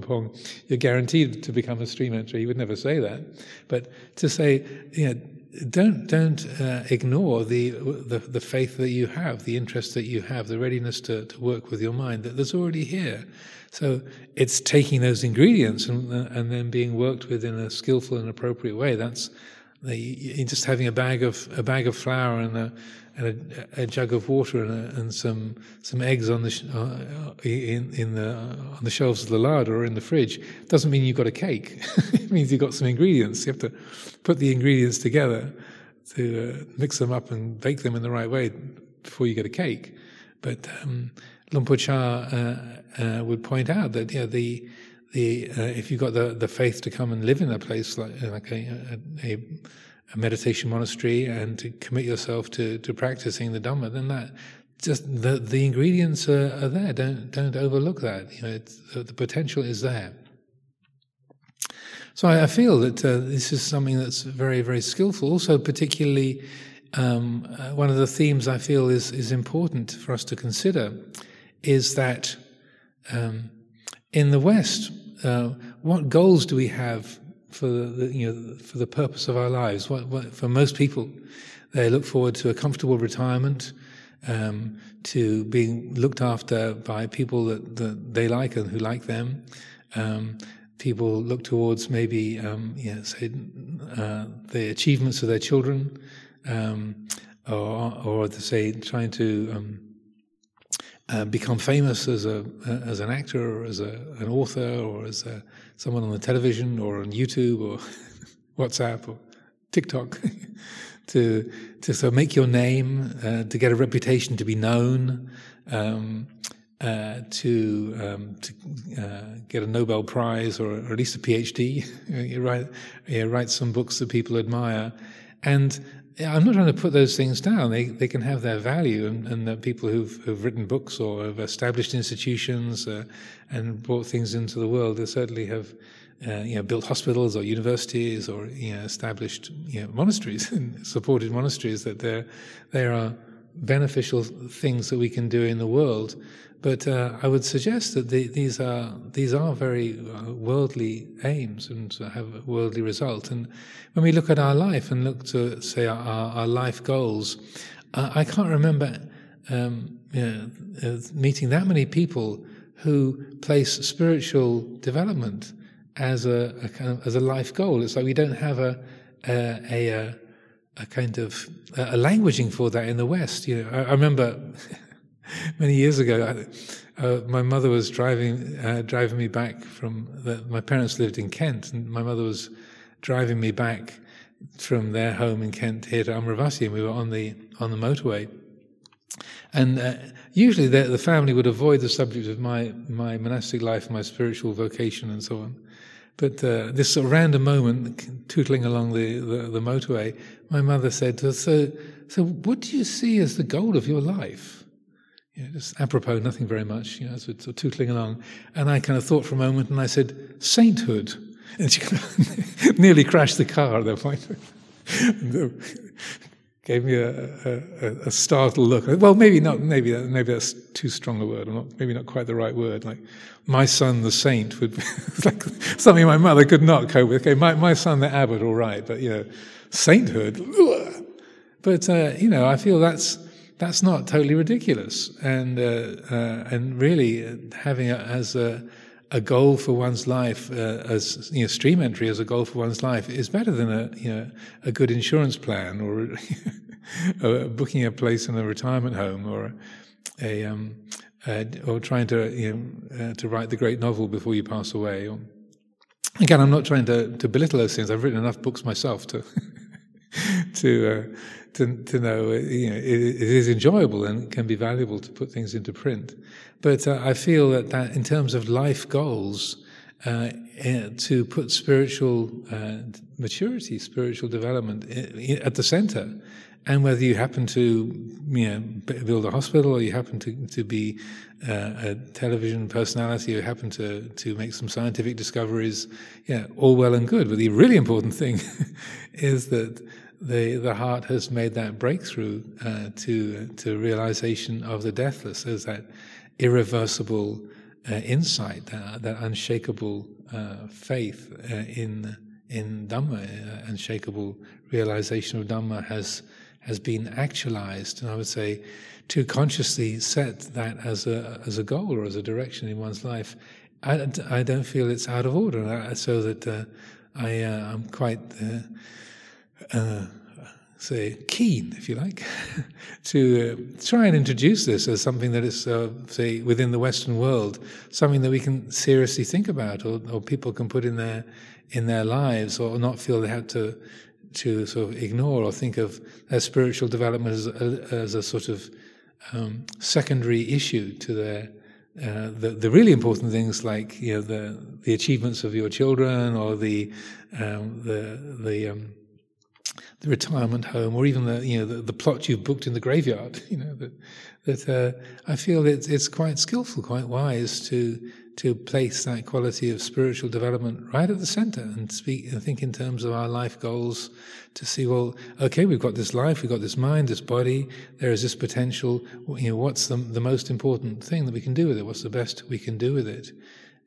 you're guaranteed to become a stream entry. He would never say that. But to say, you know, don't don't uh, ignore the, the, the faith that you have, the interest that you have, the readiness to, to work with your mind that there's already here. So it's taking those ingredients and, and then being worked with in a skillful and appropriate way. That's the, just having a bag of a bag of flour and a and a, a jug of water and, a, and, some some eggs on the uh, in in the uh, on the shelves of the larder or in the fridge doesn't mean you've got a cake. (laughs) it means you've got some ingredients. You have to put the ingredients together to uh, mix them up and bake them in the right way before you get a cake. But um, Luang Por Chah uh, uh, would point out that yeah, the the uh, if you've got the, the faith to come and live in a place like like a, a, a meditation monastery and to commit yourself to, to practicing the Dhamma, then that just the the ingredients are, are there. Don't don't overlook that. You know, the, the, potential is there. So I, I feel that uh, this is something that's very very skillful. Also, particularly. Um, uh, one of the themes I feel is is important for us to consider is that um, in the West, uh, what goals do we have for the you know for the purpose of our lives? What, what, for most people, they look forward to a comfortable retirement, um, to being looked after by people that, that they like and who like them. Um, people look towards maybe um, you know, say uh, the achievements of their children, um, or or to say trying to um, uh, become famous as a as an actor or as a, an author or as a, someone on the television or on YouTube or (laughs) WhatsApp or TikTok (laughs) to to sort of make your name uh, to get a reputation to be known um, uh, to um, to uh, get a Nobel Prize or, or at least a PhD (laughs) you write you write some books that people admire. And I'm not trying to put those things down. They they can have their value, and, and people who've, who've written books or have established institutions uh, and brought things into the world, they certainly have, uh, you know, built hospitals or universities or you know, established you know, monasteries (laughs) and supported monasteries. That there there are beneficial things that we can do in the world. But uh, I would suggest that the, these are these are very uh, worldly aims and have worldly result. And when we look at our life and look to say our, our life goals, uh, I can't remember um, you know, uh, meeting that many people who place spiritual development as a, a, kind of as a life goal. It's like we don't have a a, a, a kind of a languaging for that in the West. You know, I, I remember. (laughs) many years ago, uh, my mother was driving uh, driving me back from the, my parents lived in Kent, and my mother was driving me back from their home in Kent here to Amaravati, and we were on the on the motorway. And uh, usually, the, the, family would avoid the subject of my my monastic life, my spiritual vocation, and so on. But uh, this sort of random moment, tootling along the, the, the motorway, my mother said to us, "So, so what do you see as the goal of your life?" you know, just apropos, nothing very much, you know, as sort of tootling along. And I kind of thought for a moment and I said, sainthood. And she (laughs) nearly crashed the car at that point. (laughs) Gave me a, a, a, startled look. Well, maybe not. Maybe that, maybe that's too strong a word, or not. Maybe not quite the right word. Like my son, the saint, would (laughs) like something my mother could not cope with. Okay, my, my son, the abbot, all right, but you know, sainthood. But uh, you know, I feel that's that's not totally ridiculous. And uh, uh, and really uh, having it as a, a goal for one's life, uh, as you know, stream entry as a goal for one's life, is better than a you know a good insurance plan or (laughs) booking a place in a retirement home or a um, uh, or trying to you know uh, to write the great novel before you pass away. Or, again, I'm not trying to, to belittle those things. I've written enough books myself to (laughs) to to, to know, you know, it, it is enjoyable and can be valuable to put things into print. But uh, I feel that, that in terms of life goals, uh, eh, to put spiritual uh, maturity, spiritual development eh, at the center, and whether you happen to you know, build a hospital or you happen to, to be uh, a television personality or happen to, to make some scientific discoveries, yeah, all well and good. But the really important thing (laughs) is that the the heart has made that breakthrough uh, to to realization of the deathless. As that irreversible uh, insight, that, that unshakable uh, faith uh, in in Dhamma, uh, unshakable realization of Dhamma has has been actualized, and I would say to consciously set that as a as a goal or as a direction in one's life. I, I don't feel it's out of order, uh, so that I am quite uh, say, keen, if you like, (laughs) to uh, try and introduce this as something that is, uh, say, within the Western world, something that we can seriously think about, or, or people can put in their in their lives, or not feel they have to to sort of ignore or think of their spiritual development as a, as a sort of um, secondary issue to their uh, the, the really important things like you know the the achievements of your children or the um, the the um, the retirement home or even the you know the, the, plot you've booked in the graveyard (laughs) you know that that uh, I feel it's it's quite skillful quite wise to to place that quality of spiritual development right at the center and speak and think in terms of our life goals to see well okay we've got this life we've got this mind this body there is this potential. You know what's the, the most important thing that we can do with it? What's the best we can do with it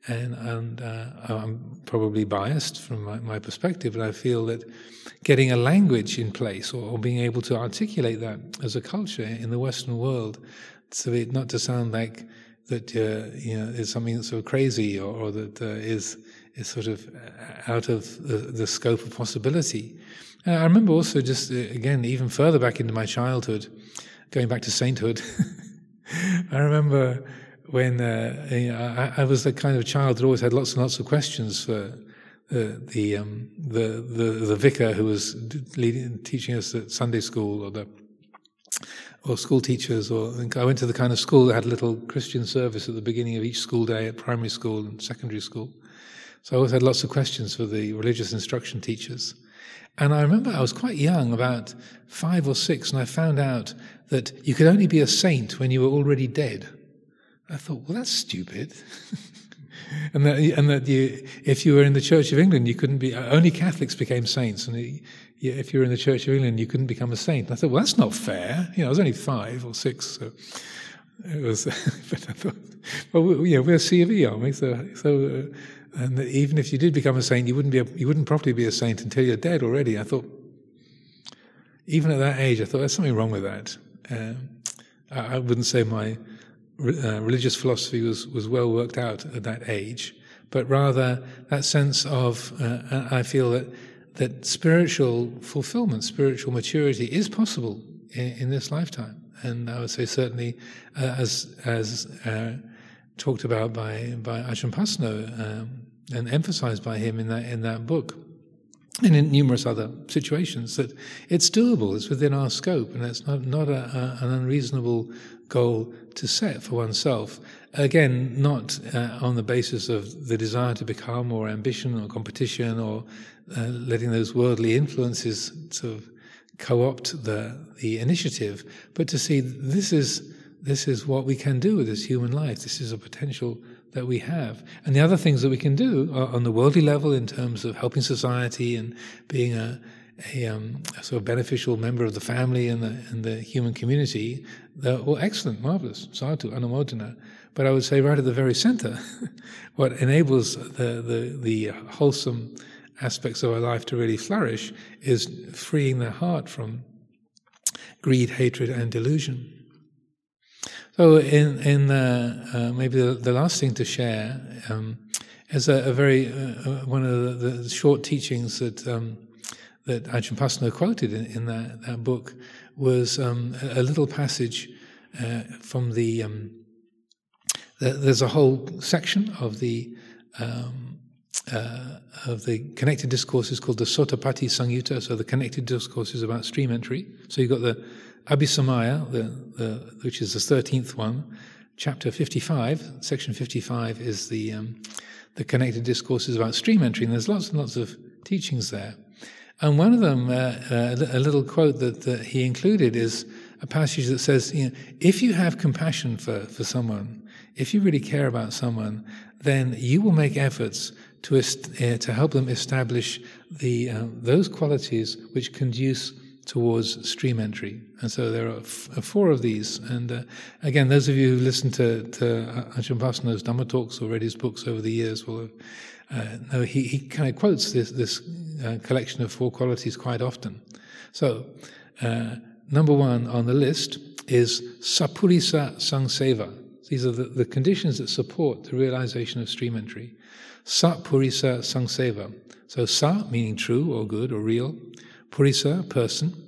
and, and uh, I'm probably biased from my, my, perspective, but I feel that getting a language in place or, or, being able to articulate that as a culture in the Western world, so it not to sound like that uh, you know is something that's sort of crazy or, or that uh, is is sort of out of the, the scope of possibility. Uh, I remember also just uh, again even further back into my childhood, going back to sainthood. (laughs) I remember when uh, you know, I, I, was the kind of child that always had lots and lots of questions for uh, the, um, the, the the vicar who was leading, teaching us at Sunday school, or the or school teachers, or I went to the kind of school that had a little Christian service at the beginning of each school day at primary school and secondary school. So I always had lots of questions for the religious instruction teachers. And I remember I was quite young, about five or six, and I found out that you could only be a saint when you were already dead. I thought, well, that's stupid. (laughs) and that, and that you, if you were in the Church of England, you couldn't be, only Catholics became saints. And if you were in the Church of England, you couldn't become a saint. And I thought, well, that's not fair. You know, I was only five or six. So it was, (laughs) but I thought, well, know, we're C of E, aren't we? So, so uh, and even if you did become a saint, you wouldn't be, a, you wouldn't properly be a saint until you're dead already. I thought, even at that age, I thought there's something wrong with that. Um, I, I wouldn't say my, uh, religious philosophy was, was well worked out at that age, but rather that sense of, uh, I feel that, that spiritual fulfillment, spiritual maturity is possible in, in this lifetime. And I would say certainly, uh, as, as uh, talked about by, by Ajahn Pasanno um, and emphasized by him in that, in that book, and in numerous other situations, that it's doable, it's within our scope, and it's not, not a, a, an unreasonable goal to set for oneself. Again, not uh, on the basis of the desire to become or ambition or competition or uh, letting those worldly influences sort of co-opt the the initiative, but to see this is this is what we can do with this human life. This is a potential that we have. And the other things that we can do on the worldly level in terms of helping society and being a, a, um, sort of beneficial member of the family and the, and the human community, they're all excellent, marvelous, sadhu, anumodana. But I would say right at the very center, (laughs) what enables the, the, the wholesome aspects of our life to really flourish is freeing the heart from greed, hatred, and delusion. So, in in uh, uh, maybe the, the, last thing to share um, is a, a very uh, uh, one of the, the, short teachings that um, that Ajahn Pasanno quoted in, in that, that book was um, a, little passage uh, from the, um, the, There's a whole section of the um, uh, of the connected discourses called the Sotapatti Samyutta, so the connected discourses about stream entry. So you've got the Abhisamaya, the, the, which is the 13th one, chapter 55, section 55 is the, um, the connected discourses about stream entry, and there's lots and lots of teachings there. And one of them, uh, uh, a little quote that, that he included is a passage that says, you know, if you have compassion for, for someone, if you really care about someone, then you will make efforts to, uh, to help them establish the, uh, those qualities which conduce towards stream entry. And so there are uh, four of these. And uh, again, those of you who listen to, to Ajahn Pasanno's Dhamma talks or read his books over the years will uh, know he, he kind of quotes this, this uh, collection of four qualities quite often. So, uh, number one on the list is Sapurisa Sangseva. These are the, the conditions that support the realization of stream entry. Sapurisa Sangseva. So, Sa meaning true or good or real. Purisa, person.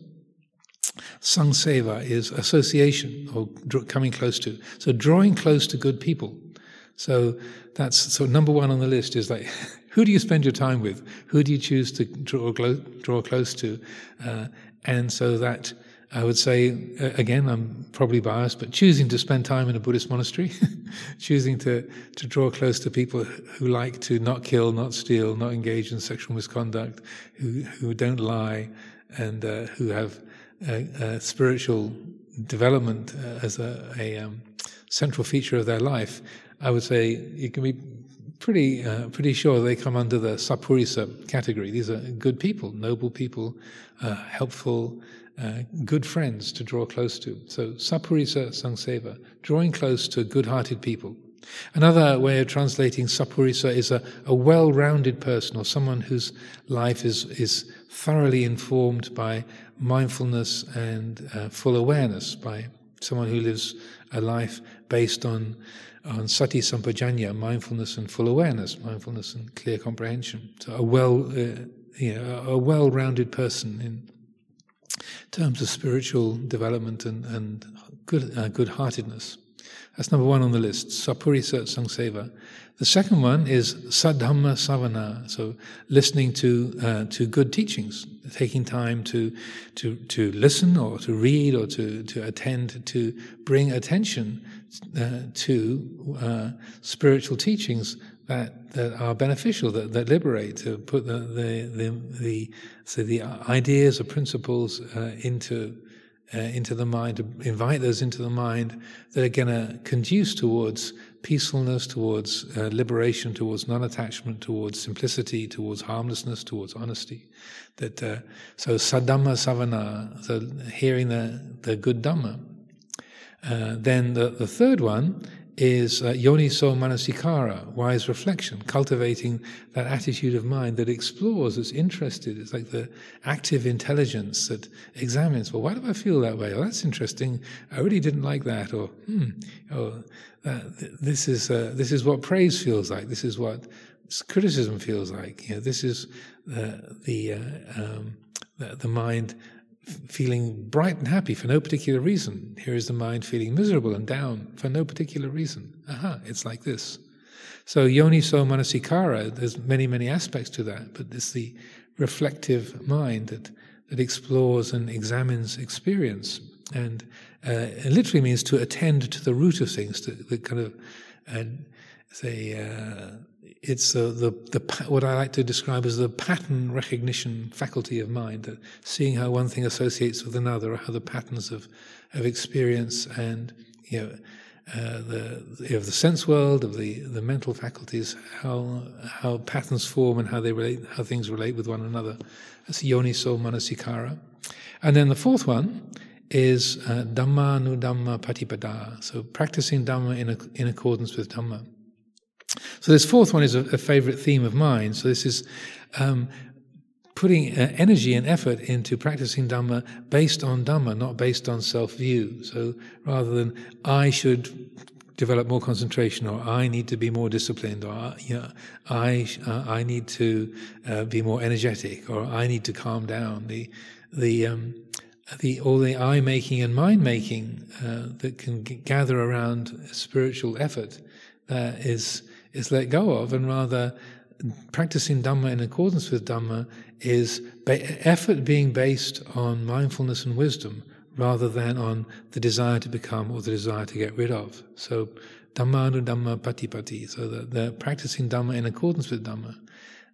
Sangseva is association or coming close to. So drawing close to good people. So that's so number one on the list is like, (laughs) who do you spend your time with? Who do you choose to draw, draw close to? Uh, and so that I would say, again, I'm probably biased, but choosing to spend time in a Buddhist monastery, (laughs) choosing to, to draw close to people who like to not kill, not steal, not engage in sexual misconduct, who, who don't lie, and uh, who have a, spiritual development uh, as a, a um, central feature of their life, I would say you can be pretty uh, pretty sure they come under the sapurisa category. These are good people, noble people, uh, helpful, uh, good friends to draw close to. So sapurisa sangseva, drawing close to good-hearted people. Another way of translating sapurisa is a, a well-rounded person or someone whose life is is thoroughly informed by mindfulness and uh, full awareness, by someone who lives a life based on on sati sampajanya, mindfulness and full awareness, mindfulness and clear comprehension. So a well, uh, you know, a well-rounded person in terms of spiritual development and, and good uh, good-heartedness. That's number one on the list, Sapurisa Sangseva. The second one is Sadhamma Savana, so listening to uh, to good teachings, taking time to to to listen or to read or to to attend to bring attention uh, to uh, spiritual teachings that that are beneficial, that, that liberate, to put the the the, the so the ideas or principles uh, into uh, into the mind, to invite those into the mind that are going to conduce towards peacefulness, towards uh, liberation, towards non-attachment, towards simplicity, towards harmlessness, towards honesty. That uh, so sadhamma savana, so hearing the the good dhamma. Uh, then the, the third one is uh, yoniso manasikara, wise reflection, cultivating that attitude of mind that explores, that's interested. It's like the active intelligence that examines, well, why do I feel that way? Oh, that's interesting. I really didn't like that. Or, hmm, oh, uh, this, is, uh, this is what praise feels like. This is what criticism feels like. You know, this is the, uh, um, the, the mind feeling bright and happy for no particular reason. Here is the mind feeling miserable and down for no particular reason. Aha, it's like this. So yoniso manasikara, there's many, many aspects to that, but it's the reflective mind that, that explores and examines experience. And uh, it literally means to attend to the root of things, to the kind of, uh, say, uh, it's the, the, the, what I like to describe as the pattern recognition faculty of mind, that seeing how one thing associates with another, or how the patterns of, of experience and you know, uh, the of the sense world, of the, the mental faculties, how how patterns form and how they relate, how things relate with one another. That's yoniso manasikara. And then the fourth one is uh, dhamma nu dhamma patipada. So practicing dhamma in, a, in accordance with dhamma. So this fourth one is a, a favorite theme of mine. So this is um, putting uh, energy and effort into practicing Dhamma based on Dhamma, not based on self-view. So rather than I should develop more concentration, or I need to be more disciplined, or you know, I uh, I need to uh, be more energetic, or I need to calm down. The the um, the all the eye making and mind making uh, that can g- gather around spiritual effort uh, is is let go of, and rather practicing Dhamma in accordance with Dhamma is ba- effort being based on mindfulness and wisdom rather than on the desire to become or the desire to get rid of. So, Dhammanu Dhamma Patipati, so that they're practicing Dhamma in accordance with Dhamma.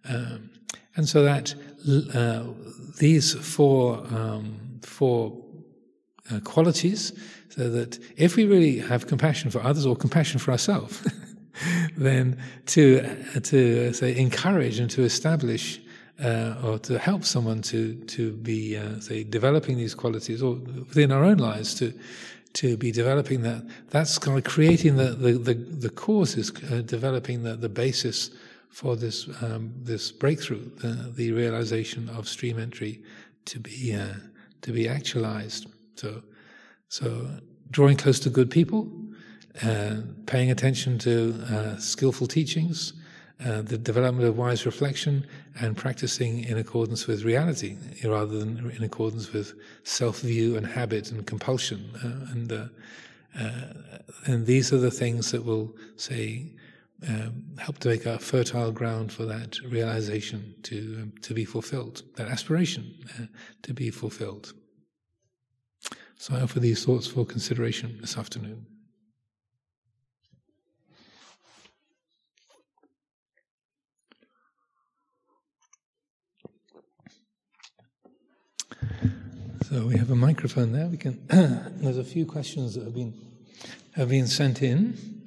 Um, and so that uh, these four, um, four uh, qualities, so that if we really have compassion for others or compassion for ourselves, (laughs) then to to uh, say encourage and to establish uh, or to help someone to to be uh, say developing these qualities or within our own lives to to be developing that. That's kind of creating the the the, the causes uh, developing the the basis for this um, this breakthrough the, the realization of stream entry to be uh, to be actualized. So so drawing close to good people uh, paying attention to uh, skillful teachings, uh, the development of wise reflection and practicing in accordance with reality rather than in accordance with self view and habit and compulsion. Uh, and, uh, and these are the things that will, say, um, help to make a fertile ground for that realization to, um, to be fulfilled, that aspiration to be fulfilled. So I offer these thoughts for consideration this afternoon. So we have a microphone there. We can. (clears throat) there's a few questions that have been have been sent in.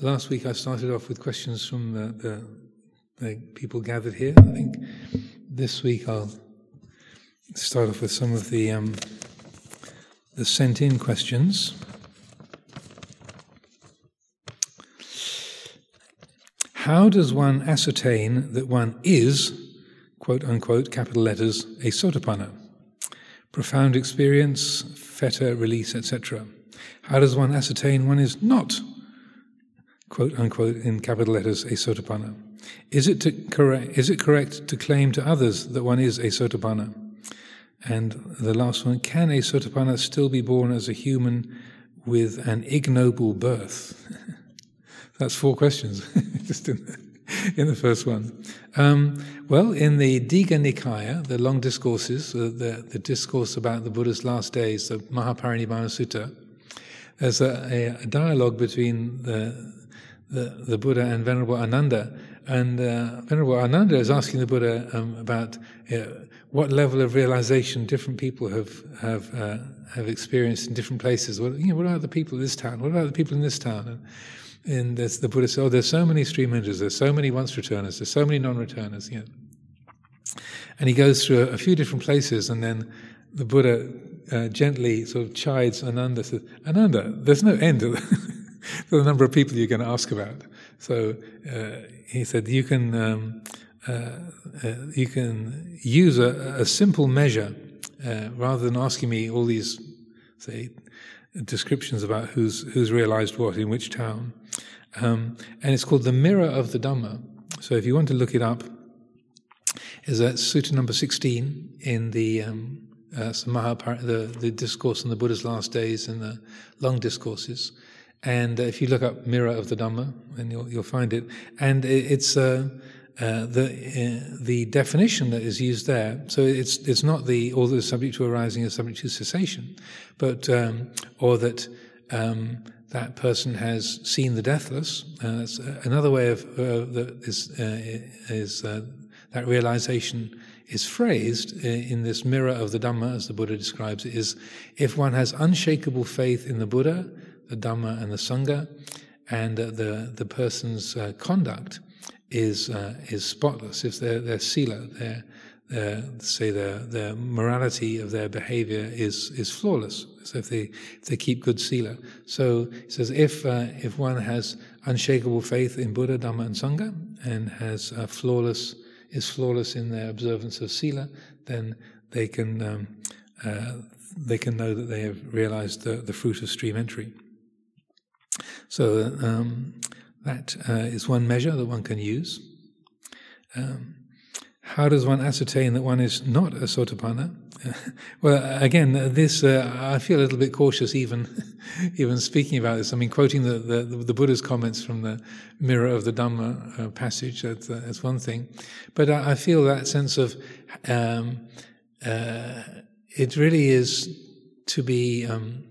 Last week I started off with questions from the, the, the people gathered here. I think this week I'll start off with some of the um, the sent in questions. How does one ascertain that one is, quote unquote, capital letters, a sotapanna? Profound experience, fetter release, etc. How does one ascertain one is not, quote unquote, in capital letters, a sotapanna? Is it, to correct, is it correct to claim to others that one is a sotapanna? And the last one, can a sotapanna still be born as a human with an ignoble birth? (laughs) That's four questions, (laughs) just in (laughs) in the first one. Um, well, in the Digha Nikaya, the long discourses, uh, the, the discourse about the Buddha's last days, the Mahaparinibbana Sutta, there's a, a, dialogue between the, the, the, Buddha and Venerable Ananda. And uh, Venerable Ananda is asking the Buddha um, about uh, what level of realization different people have have uh, have experienced in different places. What, you know, what about the people in this town? What about the people in this town? And, and the Buddha said, "Oh, there's so many stream enters. There's so many once returners. There's so many non-returners." You know. And he goes through a, a few different places, and then the Buddha uh, gently sort of chides Ananda, says, Ananda, there's no end to the, (laughs) to the number of people you're going to ask about. So uh, he said, you can, um, uh, uh you can use a, a simple measure uh, rather than asking me all these, say, descriptions about who's, who's realized what in which town. Um, and it's called the mirror of the Dhamma. So if you want to look it up, is that Sutta number 16 in the um, uh, the, the discourse on the Buddha's last days and the long discourses. And uh, if you look up Mirror of the Dhamma, then you'll, you'll find it. And it's uh, uh, the uh, the definition that is used there. So it's it's not the all is subject to arising is subject to cessation, but um, or that. Um, that person has seen the deathless. Uh, that's another way of that is is that realization is phrased in this mirror of the Dhamma, as the Buddha describes it, is if one has unshakable faith in the Buddha, the Dhamma, and the Sangha, and uh, the the person's uh, conduct is uh, is spotless, if their their sila, their their, say their their morality of their behavior is is flawless. So if they if they keep good sila, so he says if uh, if one has unshakable faith in Buddha, Dhamma, and Sangha, and has flawless is flawless in their observance of sila, then they can um, uh, they can know that they have realized the, the fruit of stream entry. So um, that uh, is one measure that one can use. Um, how does one ascertain that one is not a sotapanna? (laughs) well, again, this uh, I feel a little bit cautious even (laughs) even speaking about this. I mean, quoting the, the, the Buddha's comments from the Mirror of the Dhamma uh, passage, that's, uh, that's, one thing. But I, I feel that sense of um, uh, it really is to be um,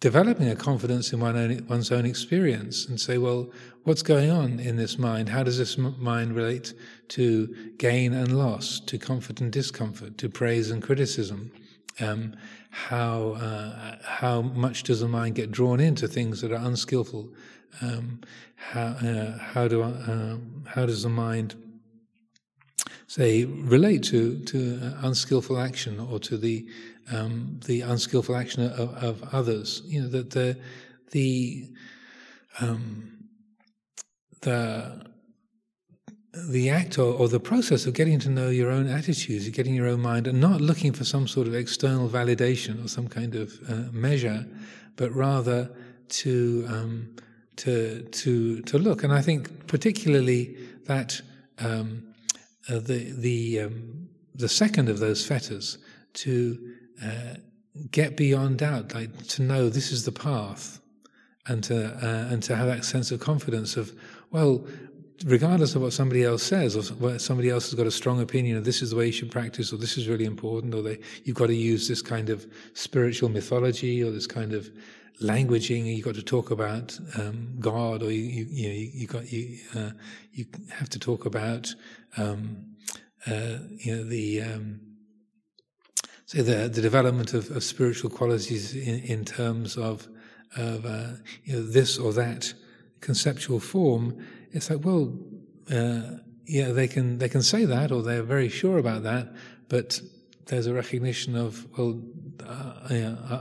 developing a confidence in one own, one's own experience and say, well, what's going on in this mind? How does this mind relate to gain and loss, to comfort and discomfort, to praise and criticism? Um, how uh, how much does the mind get drawn into things that are unskillful? Um, how uh, how do uh, how does the mind say relate to to unskillful action or to the um, the unskillful action of, of, others? You know that the the um, the the act or, or, the process of getting to know your own attitudes, getting your own mind, and not looking for some sort of external validation or some kind of uh, measure, but rather to um, to to to look. And I think particularly that um, uh, the the um, the second of those fetters to uh, get beyond doubt, like to know this is the path, and to uh, and to have that sense of confidence of well, regardless of what somebody else says, or what somebody else has got a strong opinion of this is the way you should practice, or this is really important, or they, you've got to use this kind of spiritual mythology, or this kind of languaging, you've got to talk about um, God, or you, you, you, know, you, you got you uh, you have to talk about um, uh, you know the um, say the the development of, of spiritual qualities in, in terms of of uh, you know this or that conceptual form. It's like well, uh, yeah, they can they can say that, or they're very sure about that, but there's a recognition of well, uh, I,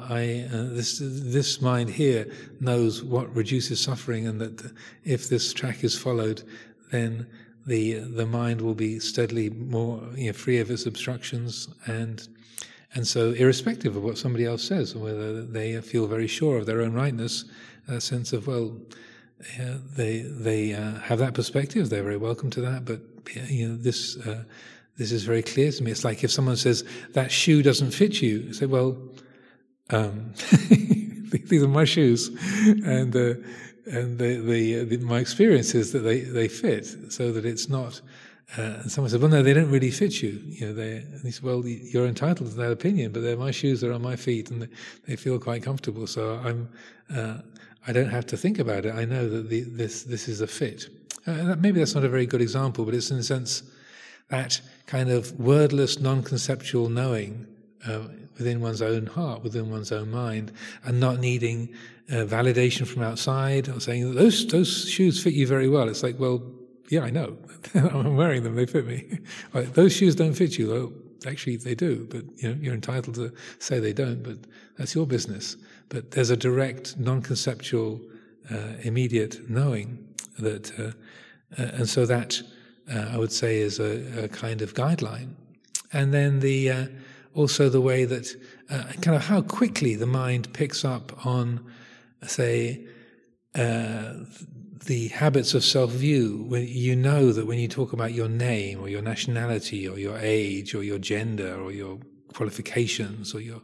I uh, this this mind here knows what reduces suffering, and that if this track is followed, then the the mind will be steadily more you know, free of its obstructions, and and so irrespective of what somebody else says, whether they feel very sure of their own rightness, a sense of well. Yeah, they they uh, have that perspective. They're very welcome to that. But you know, this uh, this is very clear to me. It's like if someone says that shoe doesn't fit you, you say, well, um, (laughs) these are my shoes, and uh, and the, the, the, my experience is that they, they fit, so that it's not. Uh, and someone said, "Well, no, they don't really fit you." You know, they. And he said, "Well, you're entitled to that opinion, but they're my shoes are on my feet, and they, they feel quite comfortable. So I'm, uh, I don't have to think about it. I know that the, this this is a fit. Uh, maybe that's not a very good example, but it's in a sense that kind of wordless, non conceptual knowing uh, within one's own heart, within one's own mind, and not needing uh, validation from outside or saying, those, those shoes fit you very well. It's like, well, yeah, I know. (laughs) I'm wearing them, they fit me. (laughs) like, those shoes don't fit you. Well, actually, they do, but you know, you're entitled to say they don't, but that's your business. But there's a direct, non conceptual, uh, immediate knowing that, uh, uh, and so that uh, I would say, is a, a, kind of guideline. And then the uh, also the way that kind of how quickly the mind picks up on, say, the habits of self-view. When you know that when you talk about your name or your nationality or your age or your gender or your qualifications or your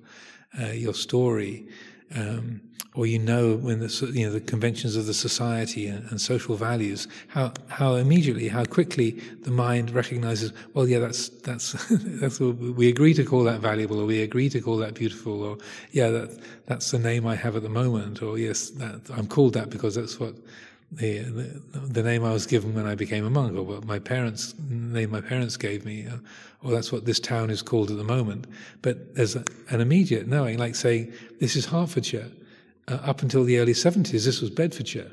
uh, your story, um, or you know when the you know the conventions of the society and, and, social values, how how immediately, how quickly the mind recognizes. Well, yeah, that's that's (laughs) that's what we agree to call that valuable, or we agree to call that beautiful, or yeah, that that's the name I have at the moment, or yes, that I'm called that because that's what the, the, the name I was given when I became a monk, or what my parents name my parents gave me, or that's what this town is called at the moment. But there's a, an immediate knowing, like saying this is Hertfordshire. Uh, up until the early 70s, this was Bedfordshire.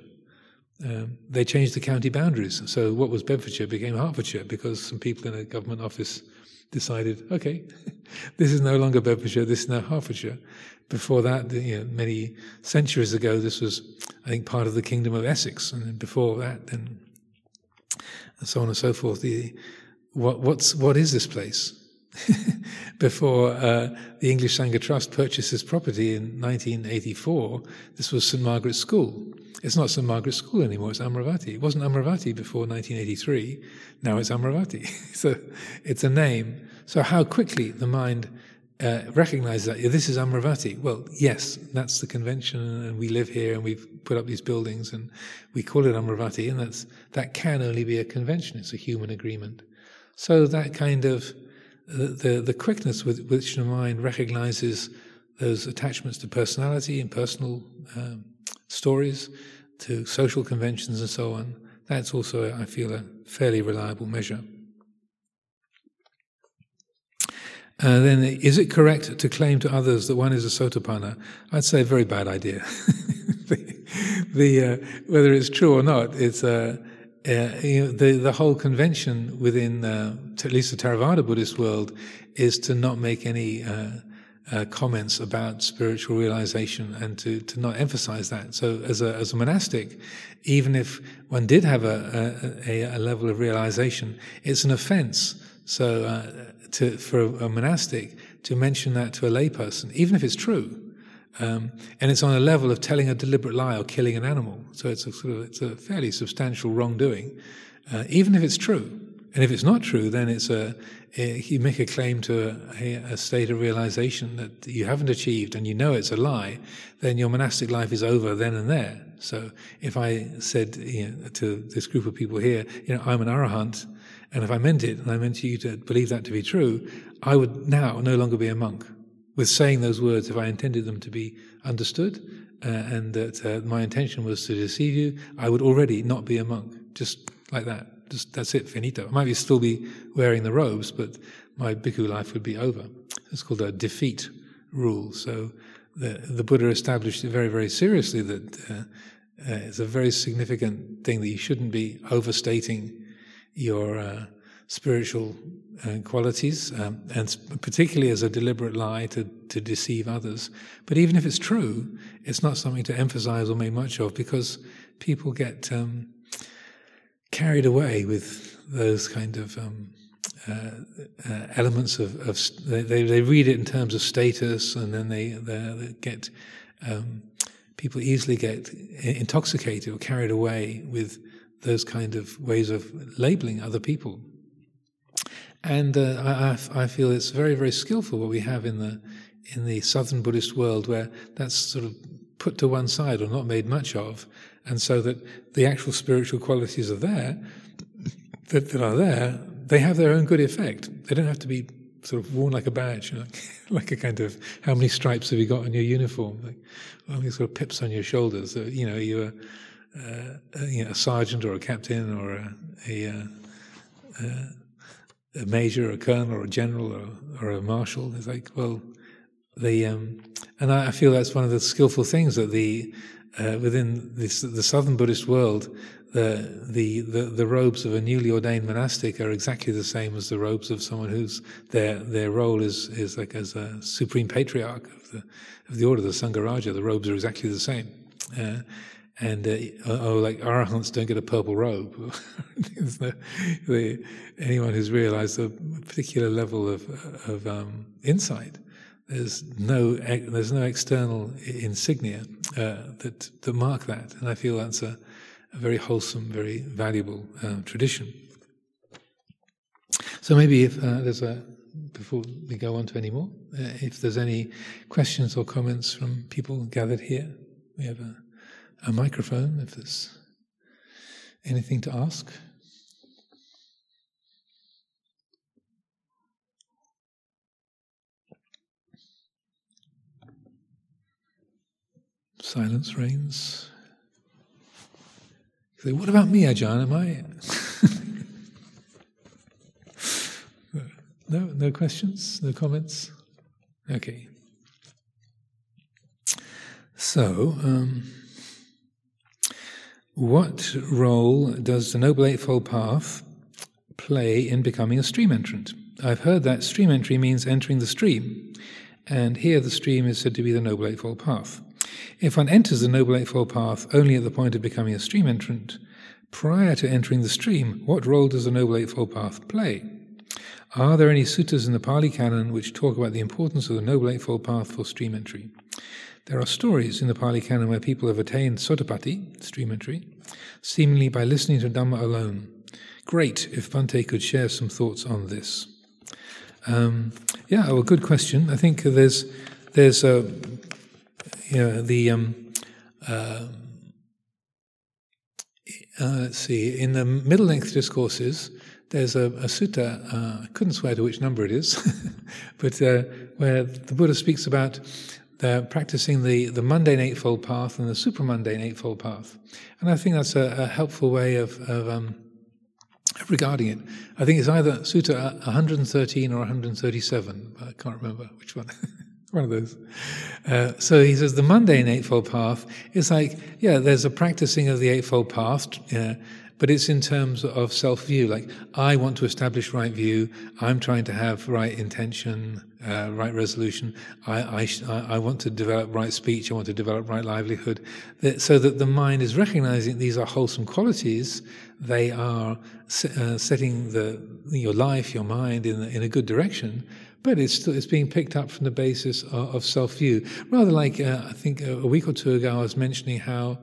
Um, they changed the county boundaries, so what was Bedfordshire became Hertfordshire because some people in a government office decided, okay, (laughs) this is no longer Bedfordshire, this is now Hertfordshire. Before that, you know, many centuries ago, this was, I think, part of the kingdom of Essex, and before that, then, and so on and so forth. The what what's what is this place? (laughs) before uh, the English Sangha Trust purchased this property in 1984, this was St Margaret's School. It's not St Margaret's School anymore, it's Amaravati. It wasn't Amaravati before 1983, now it's Amaravati. (laughs) so it's a name. So, how quickly the mind uh, recognize that this is Amaravati. Well, yes, that's the convention, and we live here, and we've put up these buildings, and we call it Amaravati, and that's that can only be a convention. It's a human agreement. So that kind of uh, the the quickness with which the mind recognizes those attachments to personality and personal um, stories, to social conventions, and so on. That's also, I feel, a fairly reliable measure. Uh, then, is it correct to claim to others that one is a sotapanna? I'd say a very bad idea. (laughs) the, the uh, whether it's true or not, it's uh, uh you know, the the whole convention within uh, at least the Theravada Buddhist world is to not make any uh, comments about spiritual realization and to, to not emphasize that. So, as a, as a monastic, even if one did have a, a, a level of realization, it's an offense. So, uh, to, for a, monastic to mention that to a layperson, even if it's true, Um, and it's on a level of telling a deliberate lie or killing an animal. So it's a sort of it's a fairly substantial wrongdoing, uh, even if it's true. And if it's not true, then it's a, you make a claim to a, a, state of realization that you haven't achieved, and you know it's a lie. Then your monastic life is over then and there. So if I said you know, to this group of people here, you know, I'm an arahant, and if I meant it, and I meant you to believe that to be true, I would now no longer be a monk with saying those words if I intended them to be understood uh, and that uh, my intention was to deceive you, I would already not be a monk, just like that. Just that's it, finito. I might be still be wearing the robes, but my bhikkhu life would be over. It's called a defeat rule. So the, the Buddha established it very, very seriously that uh, uh it's a very significant thing that you shouldn't be overstating your uh, spiritual uh, qualities, um, and particularly as a deliberate lie to, to deceive others. But even if it's true, it's not something to emphasize or make much of because people get um, carried away with those kind of um, uh, uh, elements of, of they, they read it in terms of status, and then they, they get um, people easily get intoxicated or carried away with those kind of ways of labeling other people and uh, I, I, feel it's very, very skillful what we have in the in the southern Buddhist world, where that's sort of put to one side or not made much of, and so that the actual spiritual qualities are there that, that are there. They have their own good effect. They don't have to be sort of worn like a badge, you know, (laughs) like a kind of how many stripes have you got on your uniform? Like, how many sort of pips on your shoulders? Uh, you know, you're a, uh, you know, a sergeant or a captain or a, a uh, uh a major, a colonel, or a general, or, or a marshal. It's like, well, the um, and I, feel that's one of the skillful things that the uh, within this, the southern Buddhist world, the, the, the the robes of a newly ordained monastic are exactly the same as the robes of someone whose their their role is is like as a supreme patriarch of the of the order, of the Sangharaja. The robes are exactly the same. Uh, and uh, oh, like arahants don't get a purple robe. (laughs) no, the, anyone who's realized a particular level of, of um, insight, there's no there's no external insignia uh, that that mark that, and I feel that's a, a very wholesome, very valuable uh, tradition. So maybe if uh, there's a before we go on to any more, uh, if there's any questions or comments from people gathered here, we have a a microphone if there's anything to ask. Silence reigns. say, what about me, Ajahn? Am I? (laughs) no, no questions, no comments. Okay. So. Um, what role does the Noble Eightfold Path play in becoming a stream entrant? I've heard that stream entry means entering the stream, and here the stream is said to be the Noble Eightfold Path. If one enters the Noble Eightfold Path only at the point of becoming a stream entrant, prior to entering the stream, what role does the Noble Eightfold Path play? Are there any suttas in the Pali Canon which talk about the importance of the Noble Eightfold Path for stream entry? There are stories in the Pali Canon where people have attained Sotapatti, stream entry, seemingly by listening to Dhamma alone. Great if Bhante could share some thoughts on this. Um, yeah, well, good question. I think there's there's a you know the um, uh, uh, let's see in the middle length discourses there's a, a sutta uh, I couldn't swear to which number it is, (laughs) but uh, where the Buddha speaks about they're practicing the, the mundane eightfold path and the supramundane eightfold path. And I think that's a, a helpful way of, of, um, regarding it. I think it's either Sutta 113 or 137, but I can't remember which one. (laughs) one of those. Uh, so he says the mundane eightfold path is like, yeah, there's a practicing of the eightfold path. Uh, but it's in terms of self view. Like, I want to establish right view, I'm trying to have right intention, uh, right resolution, I, I, I, want to develop right speech, I want to develop right livelihood, so that the mind is recognizing these are wholesome qualities, they are uh, setting the, your life, your mind in, in a good direction. but it's still, it's being picked up from the basis of, of self view. Rather like uh, I think a, week or two ago I was mentioning how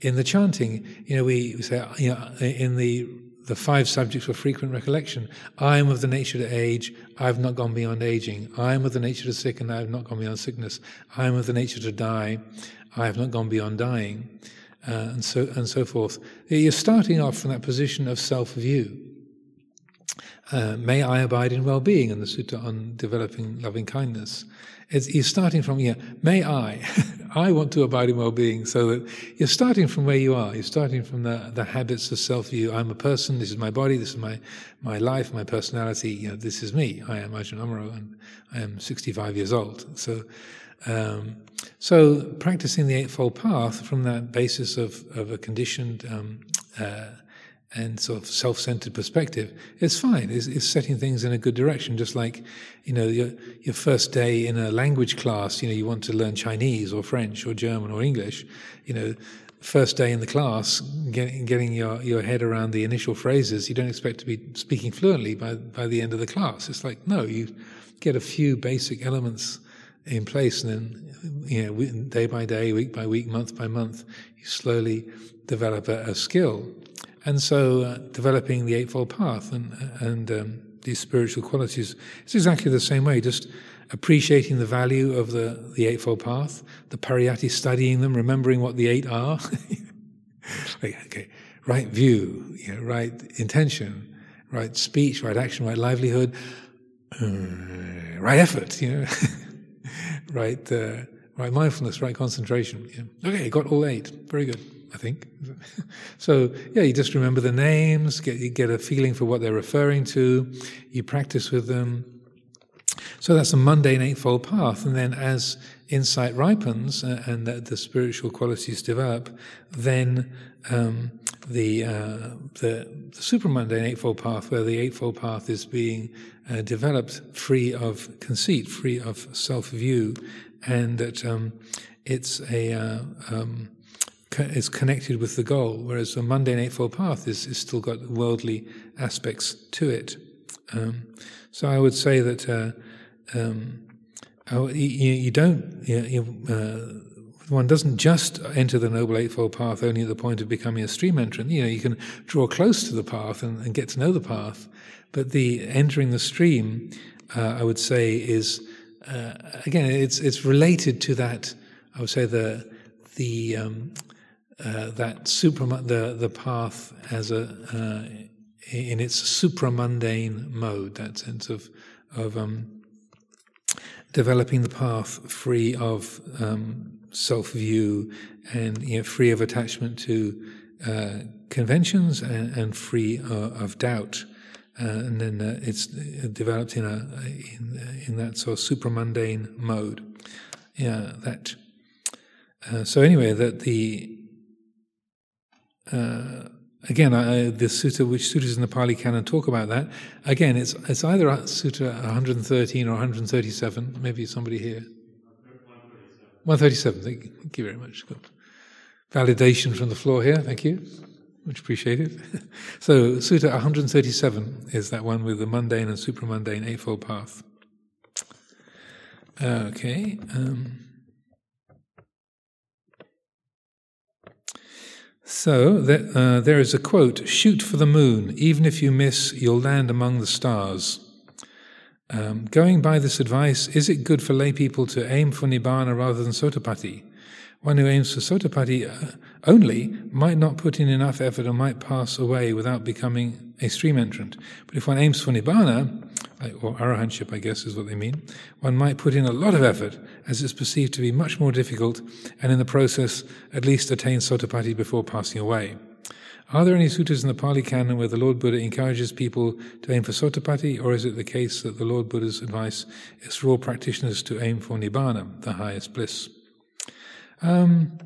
in the chanting, you know, we say you know in the the five subjects of frequent recollection. I am of the nature to age, I have not gone beyond aging. I am of the nature to sick, and I have not gone beyond sickness. I am of the nature to die, I have not gone beyond dying, uh, and so and so forth. You're starting off from that position of self-view. Uh, may I abide in well-being, in the sutta on developing loving kindness. It's, you're starting from, here. may I. (laughs) I want to abide in well-being. So that you're starting from where you are. You're starting from the, the habits of self-view. I'm a person. This is my body. This is my, my life, my personality. You know, this is me. I am Ajahn Amaro and I am 65 years old. So, um, so practicing the Eightfold Path from that basis of, of a conditioned, um, uh, and sort of self-centered perspective, it's fine. It's, it's, setting things in a good direction. Just like, you know, your your first day in a language class, you know, you want to learn Chinese or French or German or English, you know, first day in the class, getting getting your your head around the initial phrases, you don't expect to be speaking fluently by by the end of the class. It's like no, you get a few basic elements in place, and then you know, day by day, week by week, month by month, you slowly develop a, a skill and so, uh, developing the Eightfold Path and, and um, these spiritual qualities is exactly the same way, just appreciating the value of the, the Eightfold Path, the Pariyatti, studying them, remembering what the eight are. (laughs) okay, right view, you know, right intention, right speech, right action, right livelihood, uh, right effort, you know, (laughs) right, uh, right mindfulness, right concentration. Okay, got all eight. Very good. I think. (laughs) so yeah, you just remember the names, get you get a feeling for what they're referring to, you practice with them. So that's a mundane eightfold path, and then as insight ripens uh, and the, the, spiritual qualities develop, then um, the, uh, the, the supramundane eightfold path, where the eightfold path is being uh, developed free of conceit, free of self-view, and that um, it's a uh, um, is connected with the goal, whereas the mundane Eightfold Path is, is still got worldly aspects to it. Um, so I would say that uh, um, you, you, don't, you, uh, one doesn't just enter the Noble Eightfold Path only at the point of becoming a stream entrant. You know, you can draw close to the path and, and get to know the path, but the entering the stream, uh, I would say, is uh, again, it's it's related to that. I would say the the um, uh, that super the the path as a uh, in its supramundane mode, that sense of of um, developing the path free of um, self view and you know, free of attachment to uh, conventions and, and free uh, of doubt. Uh, and then it's developed in a in, in that sort of supramundane mode. Yeah, that. so anyway, that the uh, again, I, the sutta, which sutras in the Pali Canon talk about that. Again, it's it's either sutta 113 or 137. Maybe somebody here. 137. Thank you, thank you very much. Good. Validation from the floor here. Thank you. Much appreciated. (laughs) so, Sutta 137 is that one with the mundane and supramundane Eightfold Path. Okay. Um, So uh, there is a quote Shoot for the moon, even if you miss, you'll land among the stars. Um, going by this advice, is it good for lay people to aim for Nibbana rather than Sotapatti? One who aims for Sotapatti uh, only might not put in enough effort and might pass away without becoming a stream entrant. But if one aims for Nibbana, or arahantship, I guess is what they mean, one might put in a lot of effort, as it's perceived to be much more difficult, and in the process at least attain Sotapatti before passing away. Are there any sutras in the Pali Canon where the Lord Buddha encourages people to aim for Sotapatti, or is it the case that the Lord Buddha's advice is for all practitioners to aim for Nibbana, the highest bliss? Um,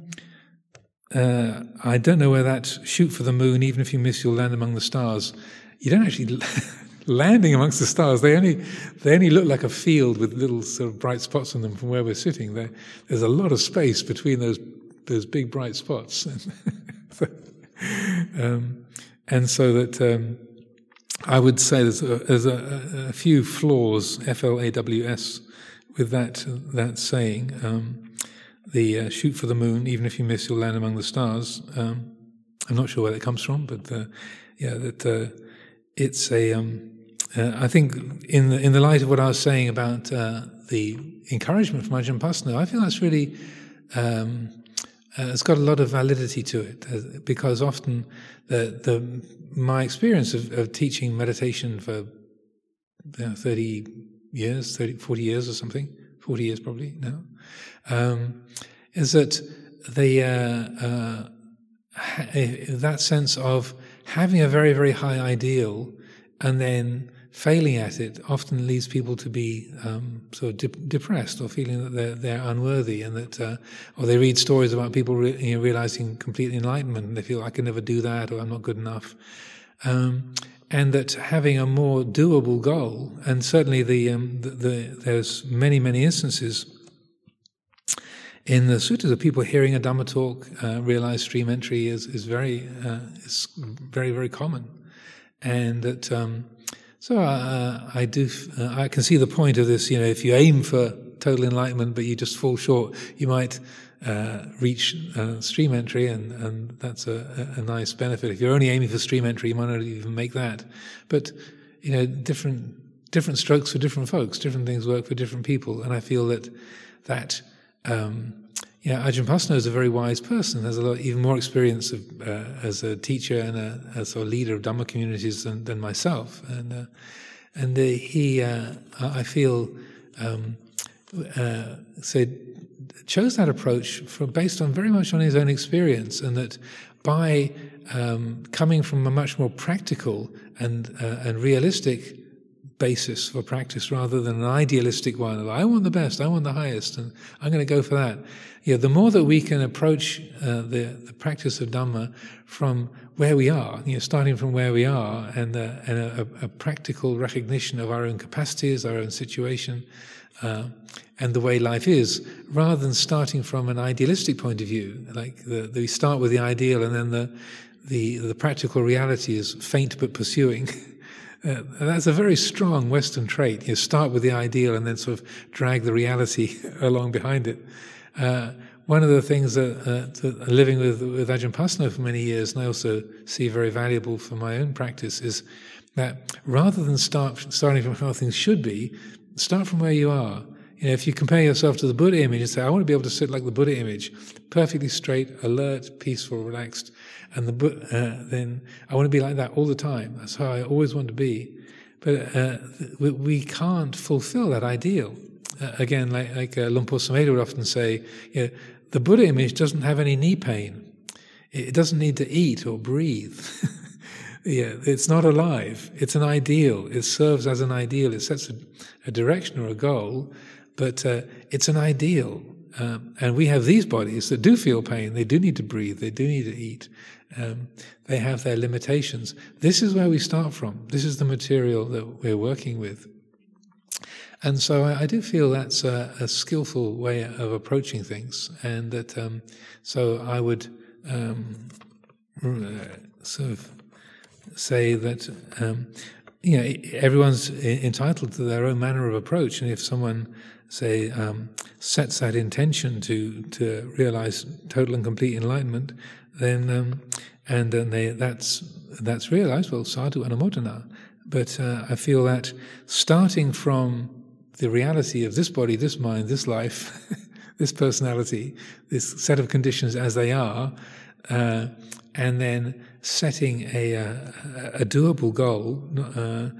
uh, I don't know where that shoot for the moon, even if you miss, you'll land among the stars. You don't actually (laughs) landing amongst the stars. They only they only look like a field with little sort of bright spots on them from where we're sitting. There, there's a lot of space between those those big bright spots, (laughs) um, and so that um, I would say there's a, there's a, a few flaws, F L A W S, with that that saying. Um, the uh, shoot for the moon, even if you miss, you'll land among the stars. Um, I'm not sure where that comes from, but uh, yeah, that uh, it's a. Um, uh, I think in the in the light of what I was saying about uh, the encouragement from Ajahn Pasanno, I feel that's really. Um, uh, it's got a lot of validity to it because often the the my experience of, of teaching meditation for you know, 30 years, 30, 40 years or something, 40 years probably now, um, is that the uh, uh, that sense of having a very very high ideal and then failing at it often leads people to be um, sort of de- depressed or feeling that they're, they're unworthy and that uh, or they read stories about people re- you know, realizing complete enlightenment and they feel I can never do that or I'm not good enough. Um, and that having a more doable goal and certainly the, um, the, the there's many many instances in the sutras of people hearing a Dhamma talk, uh, realize stream entry is, is very uh, is very very common, and that um, so uh, I do uh, I can see the point of this. You know, if you aim for total enlightenment but you just fall short, you might uh, reach uh, stream entry, and, and that's a, a, nice benefit. If you're only aiming for stream entry, you might not even make that. But you know, different different strokes for different folks, different things work for different people, and I feel that that um, yeah, Ajahn Pasanno is a very wise person. Has a lot, even more experience of, uh, as a teacher and a, as a leader of Dhamma communities than, than myself. And uh, and uh, he, uh, I feel, um, uh, said chose that approach based on very much on his own experience, and that by um, coming from a much more practical and uh, and realistic basis for practice rather than an idealistic one of I want the best, I want the highest, and I'm going to go for that. Yeah, the more that we can approach uh, the the practice of Dhamma from where we are, you know, starting from where we are, and, uh, and a, a, practical recognition of our own capacities, our own situation, uh, and the way life is, rather than starting from an idealistic point of view, like the, the, we start with the ideal, and then the the the practical reality is faint but pursuing. (laughs) Uh, that's a very strong Western trait. You start with the ideal and then sort of drag the reality (laughs) along behind it. Uh, one of the things that, uh, that living with, with Ajahn for many years, and I also see very valuable for my own practice, is that rather than start starting from how things should be, start from where you are. You know, if you compare yourself to the Buddha image and say, I want to be able to sit like the Buddha image, perfectly straight, alert, peaceful, relaxed, and the uh, then I want to be like that all the time. That's how I always want to be. But uh, we can't fulfill that ideal. Uh, again, like, like uh, Luang Por would often say, you know, the Buddha image doesn't have any knee pain. It doesn't need to eat or breathe. (laughs) yeah, it's not alive. It's an ideal. It serves as an ideal. It sets a, a direction or a goal, but uh, it's an ideal. Um, and we have these bodies that do feel pain. They do need to breathe. They do need to eat. Um, they have their limitations. This is where we start from. This is the material that we're working with. And so I, I do feel that's a, a, skillful way of approaching things. And that, um, so I would um, sort of say that, um, you know, everyone's entitled to their own manner of approach. And if someone, say, um, sets that intention to, to realize total and complete enlightenment, then um, and then they that's that's realized. Well, sadhu anumodana. But uh, I feel that starting from the reality of this body, this mind, this life, (laughs) this personality, this set of conditions as they are, uh, and then setting a, a, a doable goal, uh,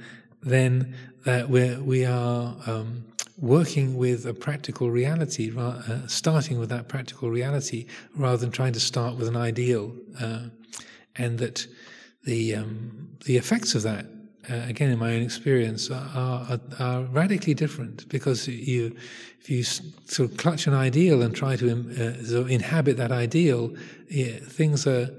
then that we we are um, working with a practical reality, uh, starting with that practical reality, rather than trying to start with an ideal, uh, and that the um, the effects of that, uh, again in my own experience, are, are, are, radically different because you if you sort of clutch an ideal and try to uh, sort of inhabit that ideal, yeah, things are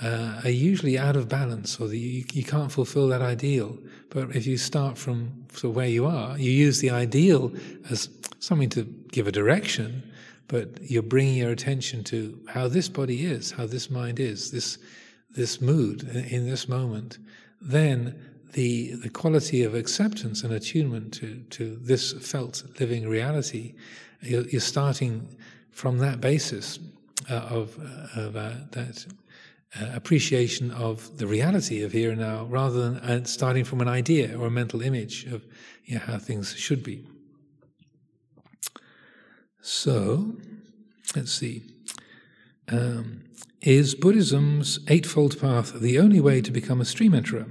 uh, are usually out of balance, or the, you, you, can't fulfill that ideal. But if you start from sort of where you are, you use the ideal as something to give a direction, but you're bringing your attention to how this body is, how this mind is, this this mood in this moment. Then the the quality of acceptance and attunement to to this felt living reality, you're, you're starting from that basis uh, of uh, of uh, that uh, appreciation of the reality of here and now, rather than uh, starting from an idea or a mental image of you know, how things should be. So, let's see. Um, is Buddhism's Eightfold Path the only way to become a stream enterer?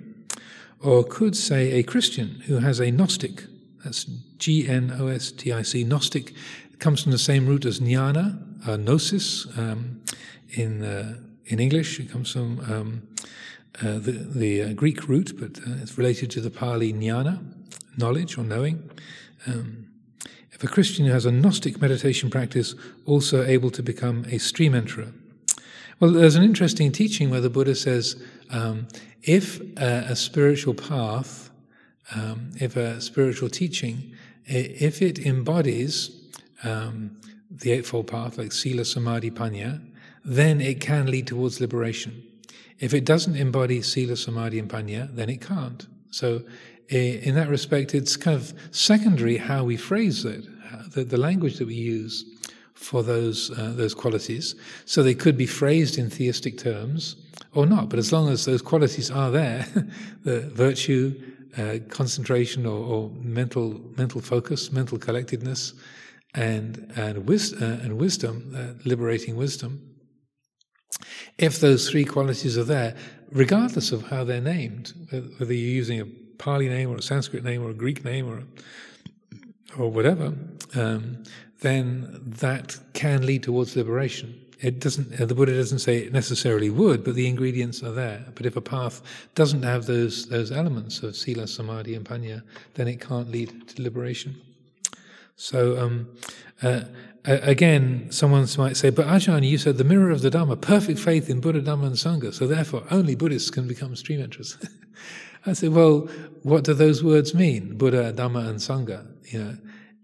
Or could, say, a Christian who has a Gnostic, that's G N O S T I C, Gnostic, comes from the same root as jnana, uh, gnosis um, in, uh, in English. It comes from um, uh, the, the uh, Greek root, but uh, it's related to the Pali jnana, knowledge or knowing. Um, if a Christian has a Gnostic meditation practice also able to become a stream enterer, well, there's an interesting teaching where the Buddha says um, if a, a, spiritual path, um, if a spiritual teaching, if it embodies um, the Eightfold Path, like Sila, Samadhi, Panya, then it can lead towards liberation. If it doesn't embody Sila, Samadhi, and Panya, then it can't. So, in that respect, it's kind of secondary how we phrase it, the, the language that we use for those uh, those qualities. So they could be phrased in theistic terms or not. But as long as those qualities are there, (laughs) the virtue, uh, concentration, or, or, mental mental focus, mental collectedness, and and, wis- uh, and wisdom, uh, liberating wisdom. If those three qualities are there, regardless of how they're named, whether you're using a Pali name or a Sanskrit name or a Greek name or or whatever, um, then that can lead towards liberation. It doesn't. The Buddha doesn't say it necessarily would, but the ingredients are there. But if a path doesn't have those those elements of sila, samadhi, and panya, then it can't lead to liberation. So um, uh, again, someone might say, "But Ajahn, you said the mirror of the Dhamma, perfect faith in Buddha, Dhamma, and Sangha. So therefore, only Buddhists can become stream enterers." (laughs) I say, "Well, what do those words mean? Buddha, Dhamma, and Sangha." You know,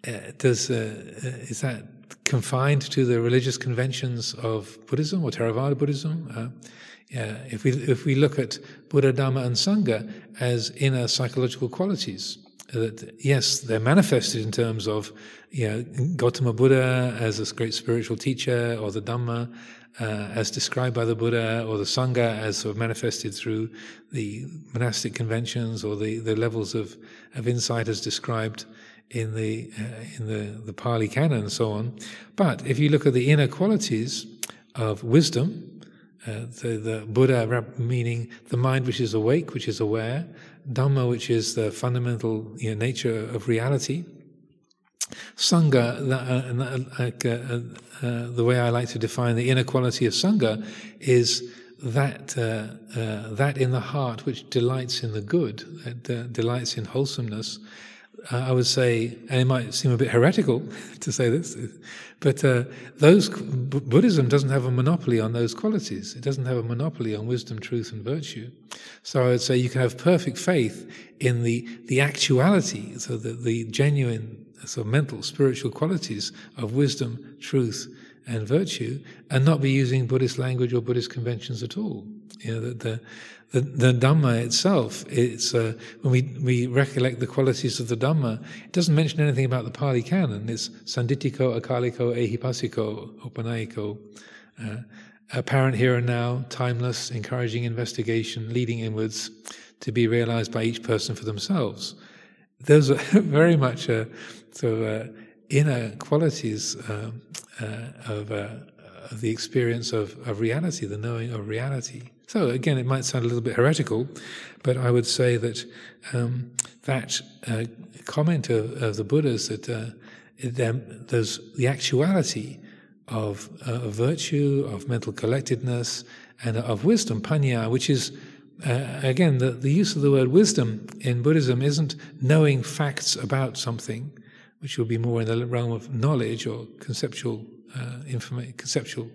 uh, does uh, uh, is that confined to the religious conventions of Buddhism or Theravada Buddhism? Uh, yeah, if we if we look at Buddha, Dhamma, and Sangha as inner psychological qualities, that yes, they're manifested in terms of you know, Gautama Buddha as a great spiritual teacher, or the Dhamma uh, as described by the Buddha, or the Sangha as sort of manifested through the monastic conventions, or the, the levels of, of insight as described in the uh, in the, the Pali Canon and so on. But if you look at the inner qualities of wisdom, uh, the, the Buddha meaning the mind which is awake, which is aware, Dhamma, which is the fundamental you know, nature of reality. Sangha, uh, like, uh, uh, uh, the way I like to define the inner quality of Sangha is that that in the heart which delights in the good, that delights in wholesomeness, uh, I would say, and it might seem a bit heretical (laughs) to say this, but uh, those B- Buddhism doesn't have a monopoly on those qualities. It doesn't have a monopoly on wisdom, truth, and virtue. So I would say you can have perfect faith in the the actuality, so the, the genuine, sort of mental, spiritual qualities of wisdom, truth, and virtue, and not be using Buddhist language or Buddhist conventions at all. You know, the, the the, Dhamma itself, it's, uh, when we, we recollect the qualities of the Dhamma, it doesn't mention anything about the Pali Canon. It's sanditthiko, akaliko, ehipassiko, opanayiko, uh, apparent here and now, timeless, encouraging investigation, leading inwards to be realized by each person for themselves. Those are (laughs) very much sort of inner qualities um, uh, of, uh, of the experience of, of reality, the knowing of reality. So again, it might sound a little bit heretical, but I would say that um, that uh, comment of, of, the Buddha's that uh, there's the actuality of, uh, of, virtue, of mental collectedness, and of wisdom, panya, which is uh, again the, the use of the word wisdom in Buddhism isn't knowing facts about something, which would be more in the realm of knowledge or conceptual uh, information, conceptual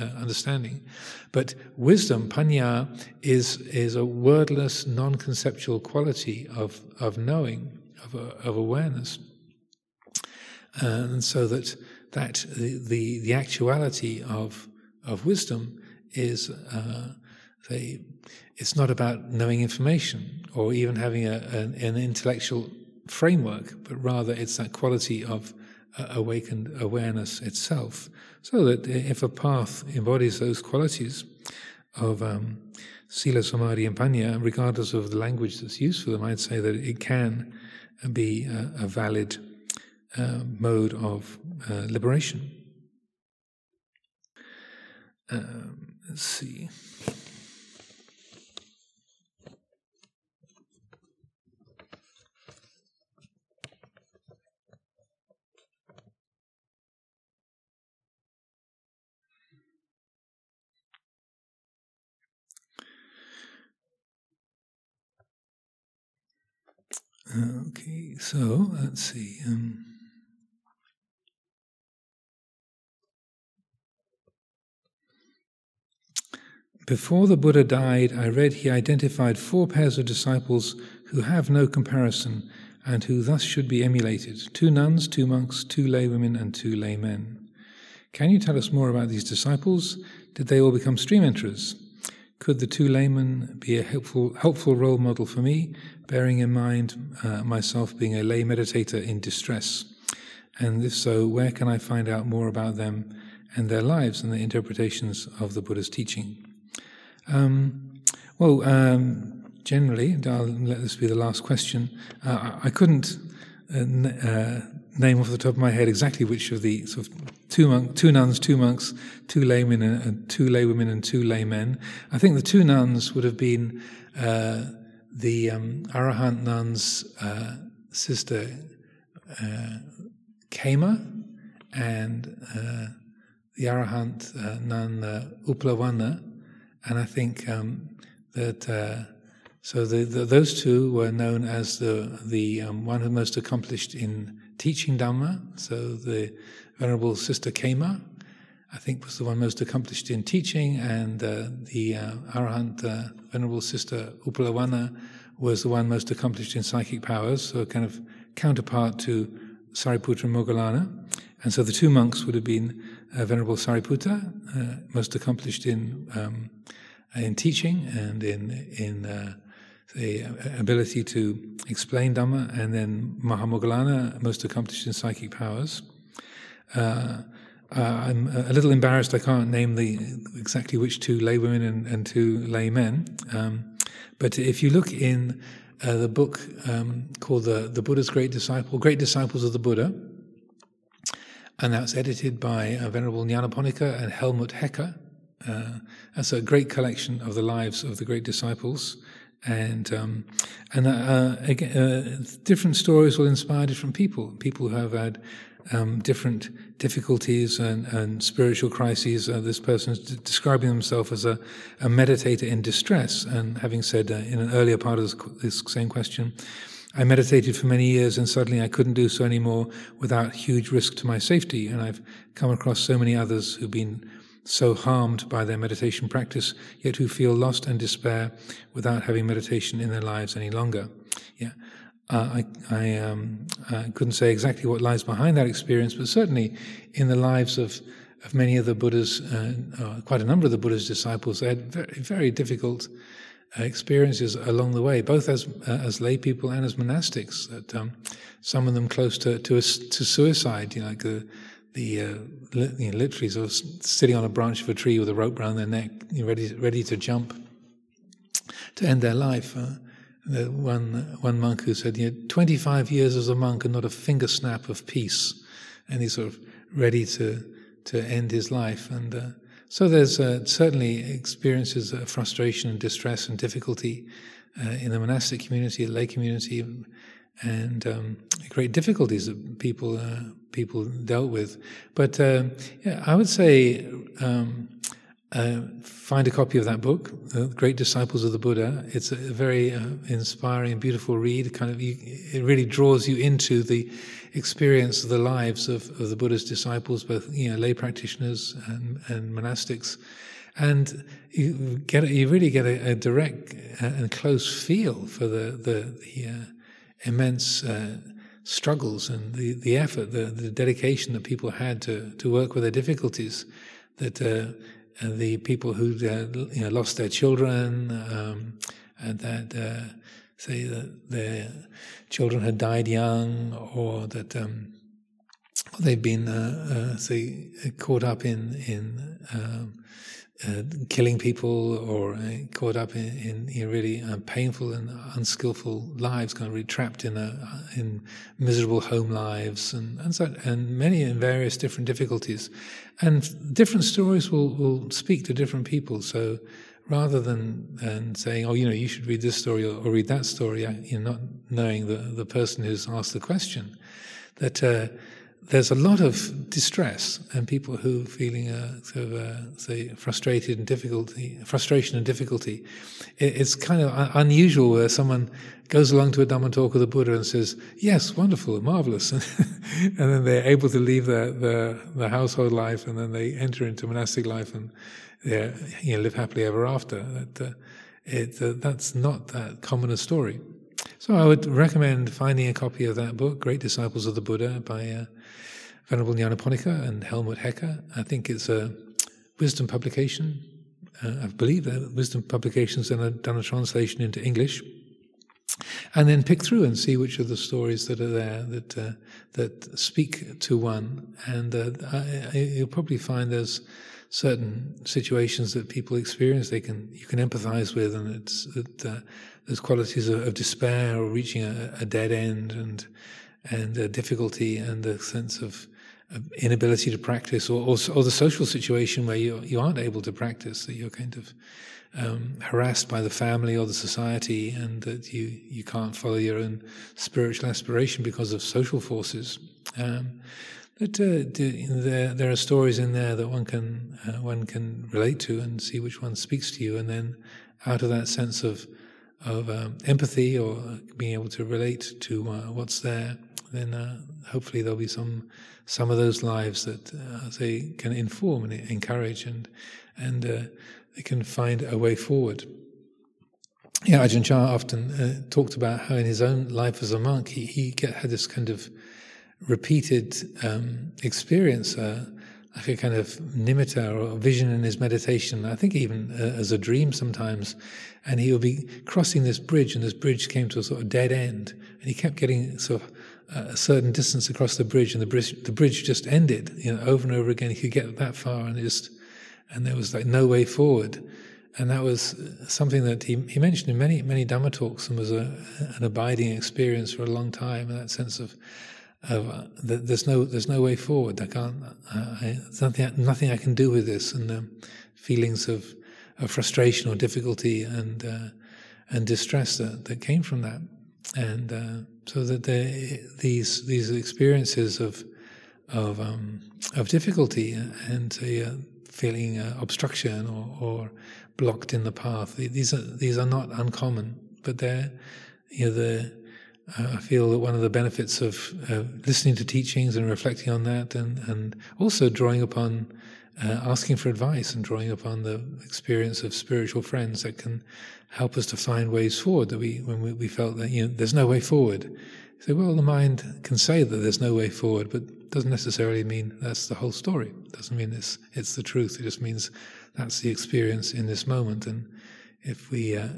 uh, understanding. But wisdom, panya, is is a wordless, non-conceptual quality of of knowing, of uh, of awareness, and so that that the the, the actuality of of wisdom is uh, they, it's not about knowing information or even having a, an, an, intellectual framework, but rather it's that quality of uh, awakened awareness itself. So that if a path embodies those qualities of um, sila, samadhi, and panya, regardless of the language that's used for them, I'd say that it can be a, a valid uh, mode of uh, liberation. Um, let's see. Okay, so let's see. Um, Before the Buddha died, I read he identified four pairs of disciples who have no comparison and who thus should be emulated two nuns, two monks, two laywomen, and two laymen. Can you tell us more about these disciples? Did they all become stream enterers? Could the two laymen be a helpful, helpful role model for me, bearing in mind uh, myself being a lay meditator in distress? And if so, where can I find out more about them and their lives and the interpretations of the Buddha's teaching? Um, well, um, generally, and I'll let this be the last question. Uh, I couldn't uh, uh, name off the top of my head exactly which of the sort of two, monk, two nuns, two monks, two laymen, and, and two laywomen, and two laymen. I think the two nuns would have been uh, the um, Arahant nun's uh, sister uh, Khema and the Arahant nun Uppalavanna and I think um, that uh, so the, the, those two were known as the the um, one who most accomplished in teaching Dhamma. So the Venerable Sister Khema, I think, was the one most accomplished in teaching, and uh, the uh, Arahant uh, Venerable Sister Uppalavanna was the one most accomplished in psychic powers, so a kind of counterpart to Sariputta and Moggallana. And so the two monks would have been uh, Venerable Sariputta, uh, most accomplished in um, in teaching and in in uh, the ability to explain Dhamma, and then Mahamoggallana, most accomplished in psychic powers. Uh, uh, I'm a little embarrassed. I can't name the exactly which two laywomen and, and two laymen. Um, but if you look in uh, the book um, called the, the Buddha's Great Disciple, Great Disciples of the Buddha, and that's edited by uh, Venerable Nyanaponika and Helmut Hecker. Uh, that's a great collection of the lives of the great disciples, and um, and uh, again, uh, different stories will inspire different people. People who have had um, different difficulties and, and spiritual crises. Uh, this person is describing himself as a, a, meditator in distress, and having said uh, in an earlier part of this, this same question. I meditated for many years and suddenly I couldn't do so anymore without huge risk to my safety. And I've come across so many others who've been so harmed by their meditation practice, yet who feel lost and despair without having meditation in their lives any longer. Yeah. Uh, I, I, um, I, couldn't say exactly what lies behind that experience, but certainly in the lives of, of many of the Buddha's, uh, uh, quite a number of the Buddha's disciples, they had very, very difficult uh, experiences along the way, both as uh, as lay people and as monastics. That um, some of them close to to, to suicide, you know, like the the uh, li- you know, literally sort of sitting on a branch of a tree with a rope around their neck, you know, ready ready to jump to end their life. Uh, one one monk who said, you know, 25 years as a monk and not a finger snap of peace, and he's sort of ready to to end his life and. Uh, so there's uh, certainly experiences of frustration and distress and difficulty uh, in the monastic community, the lay community, and um, great difficulties that people uh, people dealt with. But uh, yeah, I would say um, uh, find a copy of that book, The Great Disciples of the Buddha. It's a very uh, inspiring, beautiful read. Kind of, you, it really draws you into the experience of the lives of, of the Buddha's disciples, both you know lay practitioners and, and monastics, and you get you really get a, a direct and close feel for the the, the uh, immense uh, struggles and the, the effort, the, the dedication that people had to, to work with their difficulties. That uh, the people who you know, lost their children, um, and that uh, say that their children had died young, or that um, they've been uh, uh, say caught up in in um, uh, killing people or uh, caught up in, in you know, really uh, painful and unskillful lives, kind of really trapped in a, in miserable home lives, and and, so, and many and various different difficulties, and different stories will will speak to different people. So rather than than saying, oh, you know, you should read this story or, or read that story, you know, not knowing the the person who's asked the question, that uh, there's a lot of distress and people who are feeling a sort of say frustrated and difficulty, frustration and difficulty. It, it's kind of unusual where someone goes along to a Dhamma talk with the Buddha and says, "Yes, wonderful, marvelous," (laughs) and then they're able to leave their, their, their household life and then they enter into monastic life and you know live happily ever after. That uh, it, uh, that's not that common a story. So I would recommend finding a copy of that book, Great Disciples of the Buddha, by uh, Venerable Nyanaponika and Helmut Hecker. I think it's a wisdom publication. Uh, I believe that wisdom publications have done a translation into English. And then pick through and see which of the stories that are there that uh, that speak to one, and uh, I, you'll probably find there's certain situations that people experience they can you can empathize with, and it's that uh, there's qualities of, of, despair or reaching a, a dead end and and difficulty and a sense of inability to practice, or, or, or, the social situation where you you aren't able to practice, that you're kind of um, harassed by the family or the society, and that you you can't follow your own spiritual aspiration because of social forces. Um, but uh, there there are stories in there that one can uh, one can relate to and see which one speaks to you, and then out of that sense of of um, empathy or being able to relate to uh, what's there, then uh, hopefully there'll be some some of those lives that uh, they can inform and encourage, and and uh, they can find a way forward. Yeah, Ajahn Chah often uh, talked about how in his own life as a monk, he, he get, had this kind of repeated um, experience, uh, like a kind of nimitta or vision in his meditation. I think even uh, as a dream sometimes. And he would be crossing this bridge, and this bridge came to a sort of dead end, and he kept getting sort of a certain distance across the bridge, and the bridge the bridge just ended. You know, over and over again, he could get that far, and just and there was like no way forward. And that was something that he, he mentioned in many many Dhamma talks, and was a, an abiding experience for a long time. And that sense of of uh, there's no there's no way forward. I can't. Uh, I, nothing nothing I can do with this, and um, feelings of, of frustration or difficulty and uh, and distress that, that came from that, and uh, so that these these experiences of of um, of difficulty and uh, feeling uh, obstruction or, or, blocked in the path. These are these are not uncommon, but they're you know the uh, I feel that one of the benefits of uh, listening to teachings and reflecting on that, and and also drawing upon uh, asking for advice and drawing upon the experience of spiritual friends that can help us to find ways forward. That we, when we, we felt that you know there's no way forward, say, well, the mind can say that there's no way forward, but doesn't necessarily mean that's the whole story. It doesn't mean it's it's the truth. It just means that's the experience in this moment. And if we uh,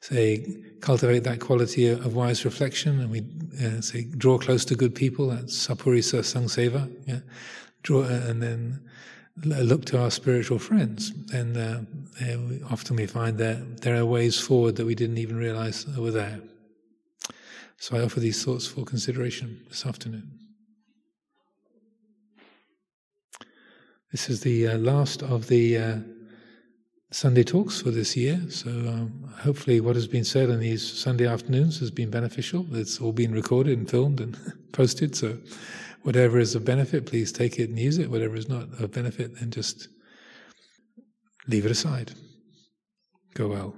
say cultivate that quality of wise reflection, and we uh, say draw close to good people, that's sapurisa sangseva, yeah, draw, uh, and then look to our spiritual friends, then uh, often we find that there are ways forward that we didn't even realize were there. So I offer these thoughts for consideration this afternoon. This is the uh, last of the uh, Sunday talks for this year, so um, hopefully, what has been said on these Sunday afternoons has been beneficial. It's all been recorded and filmed and (laughs) posted, so whatever is of benefit, please take it and use it. Whatever is not of benefit, then just leave it aside. Go well.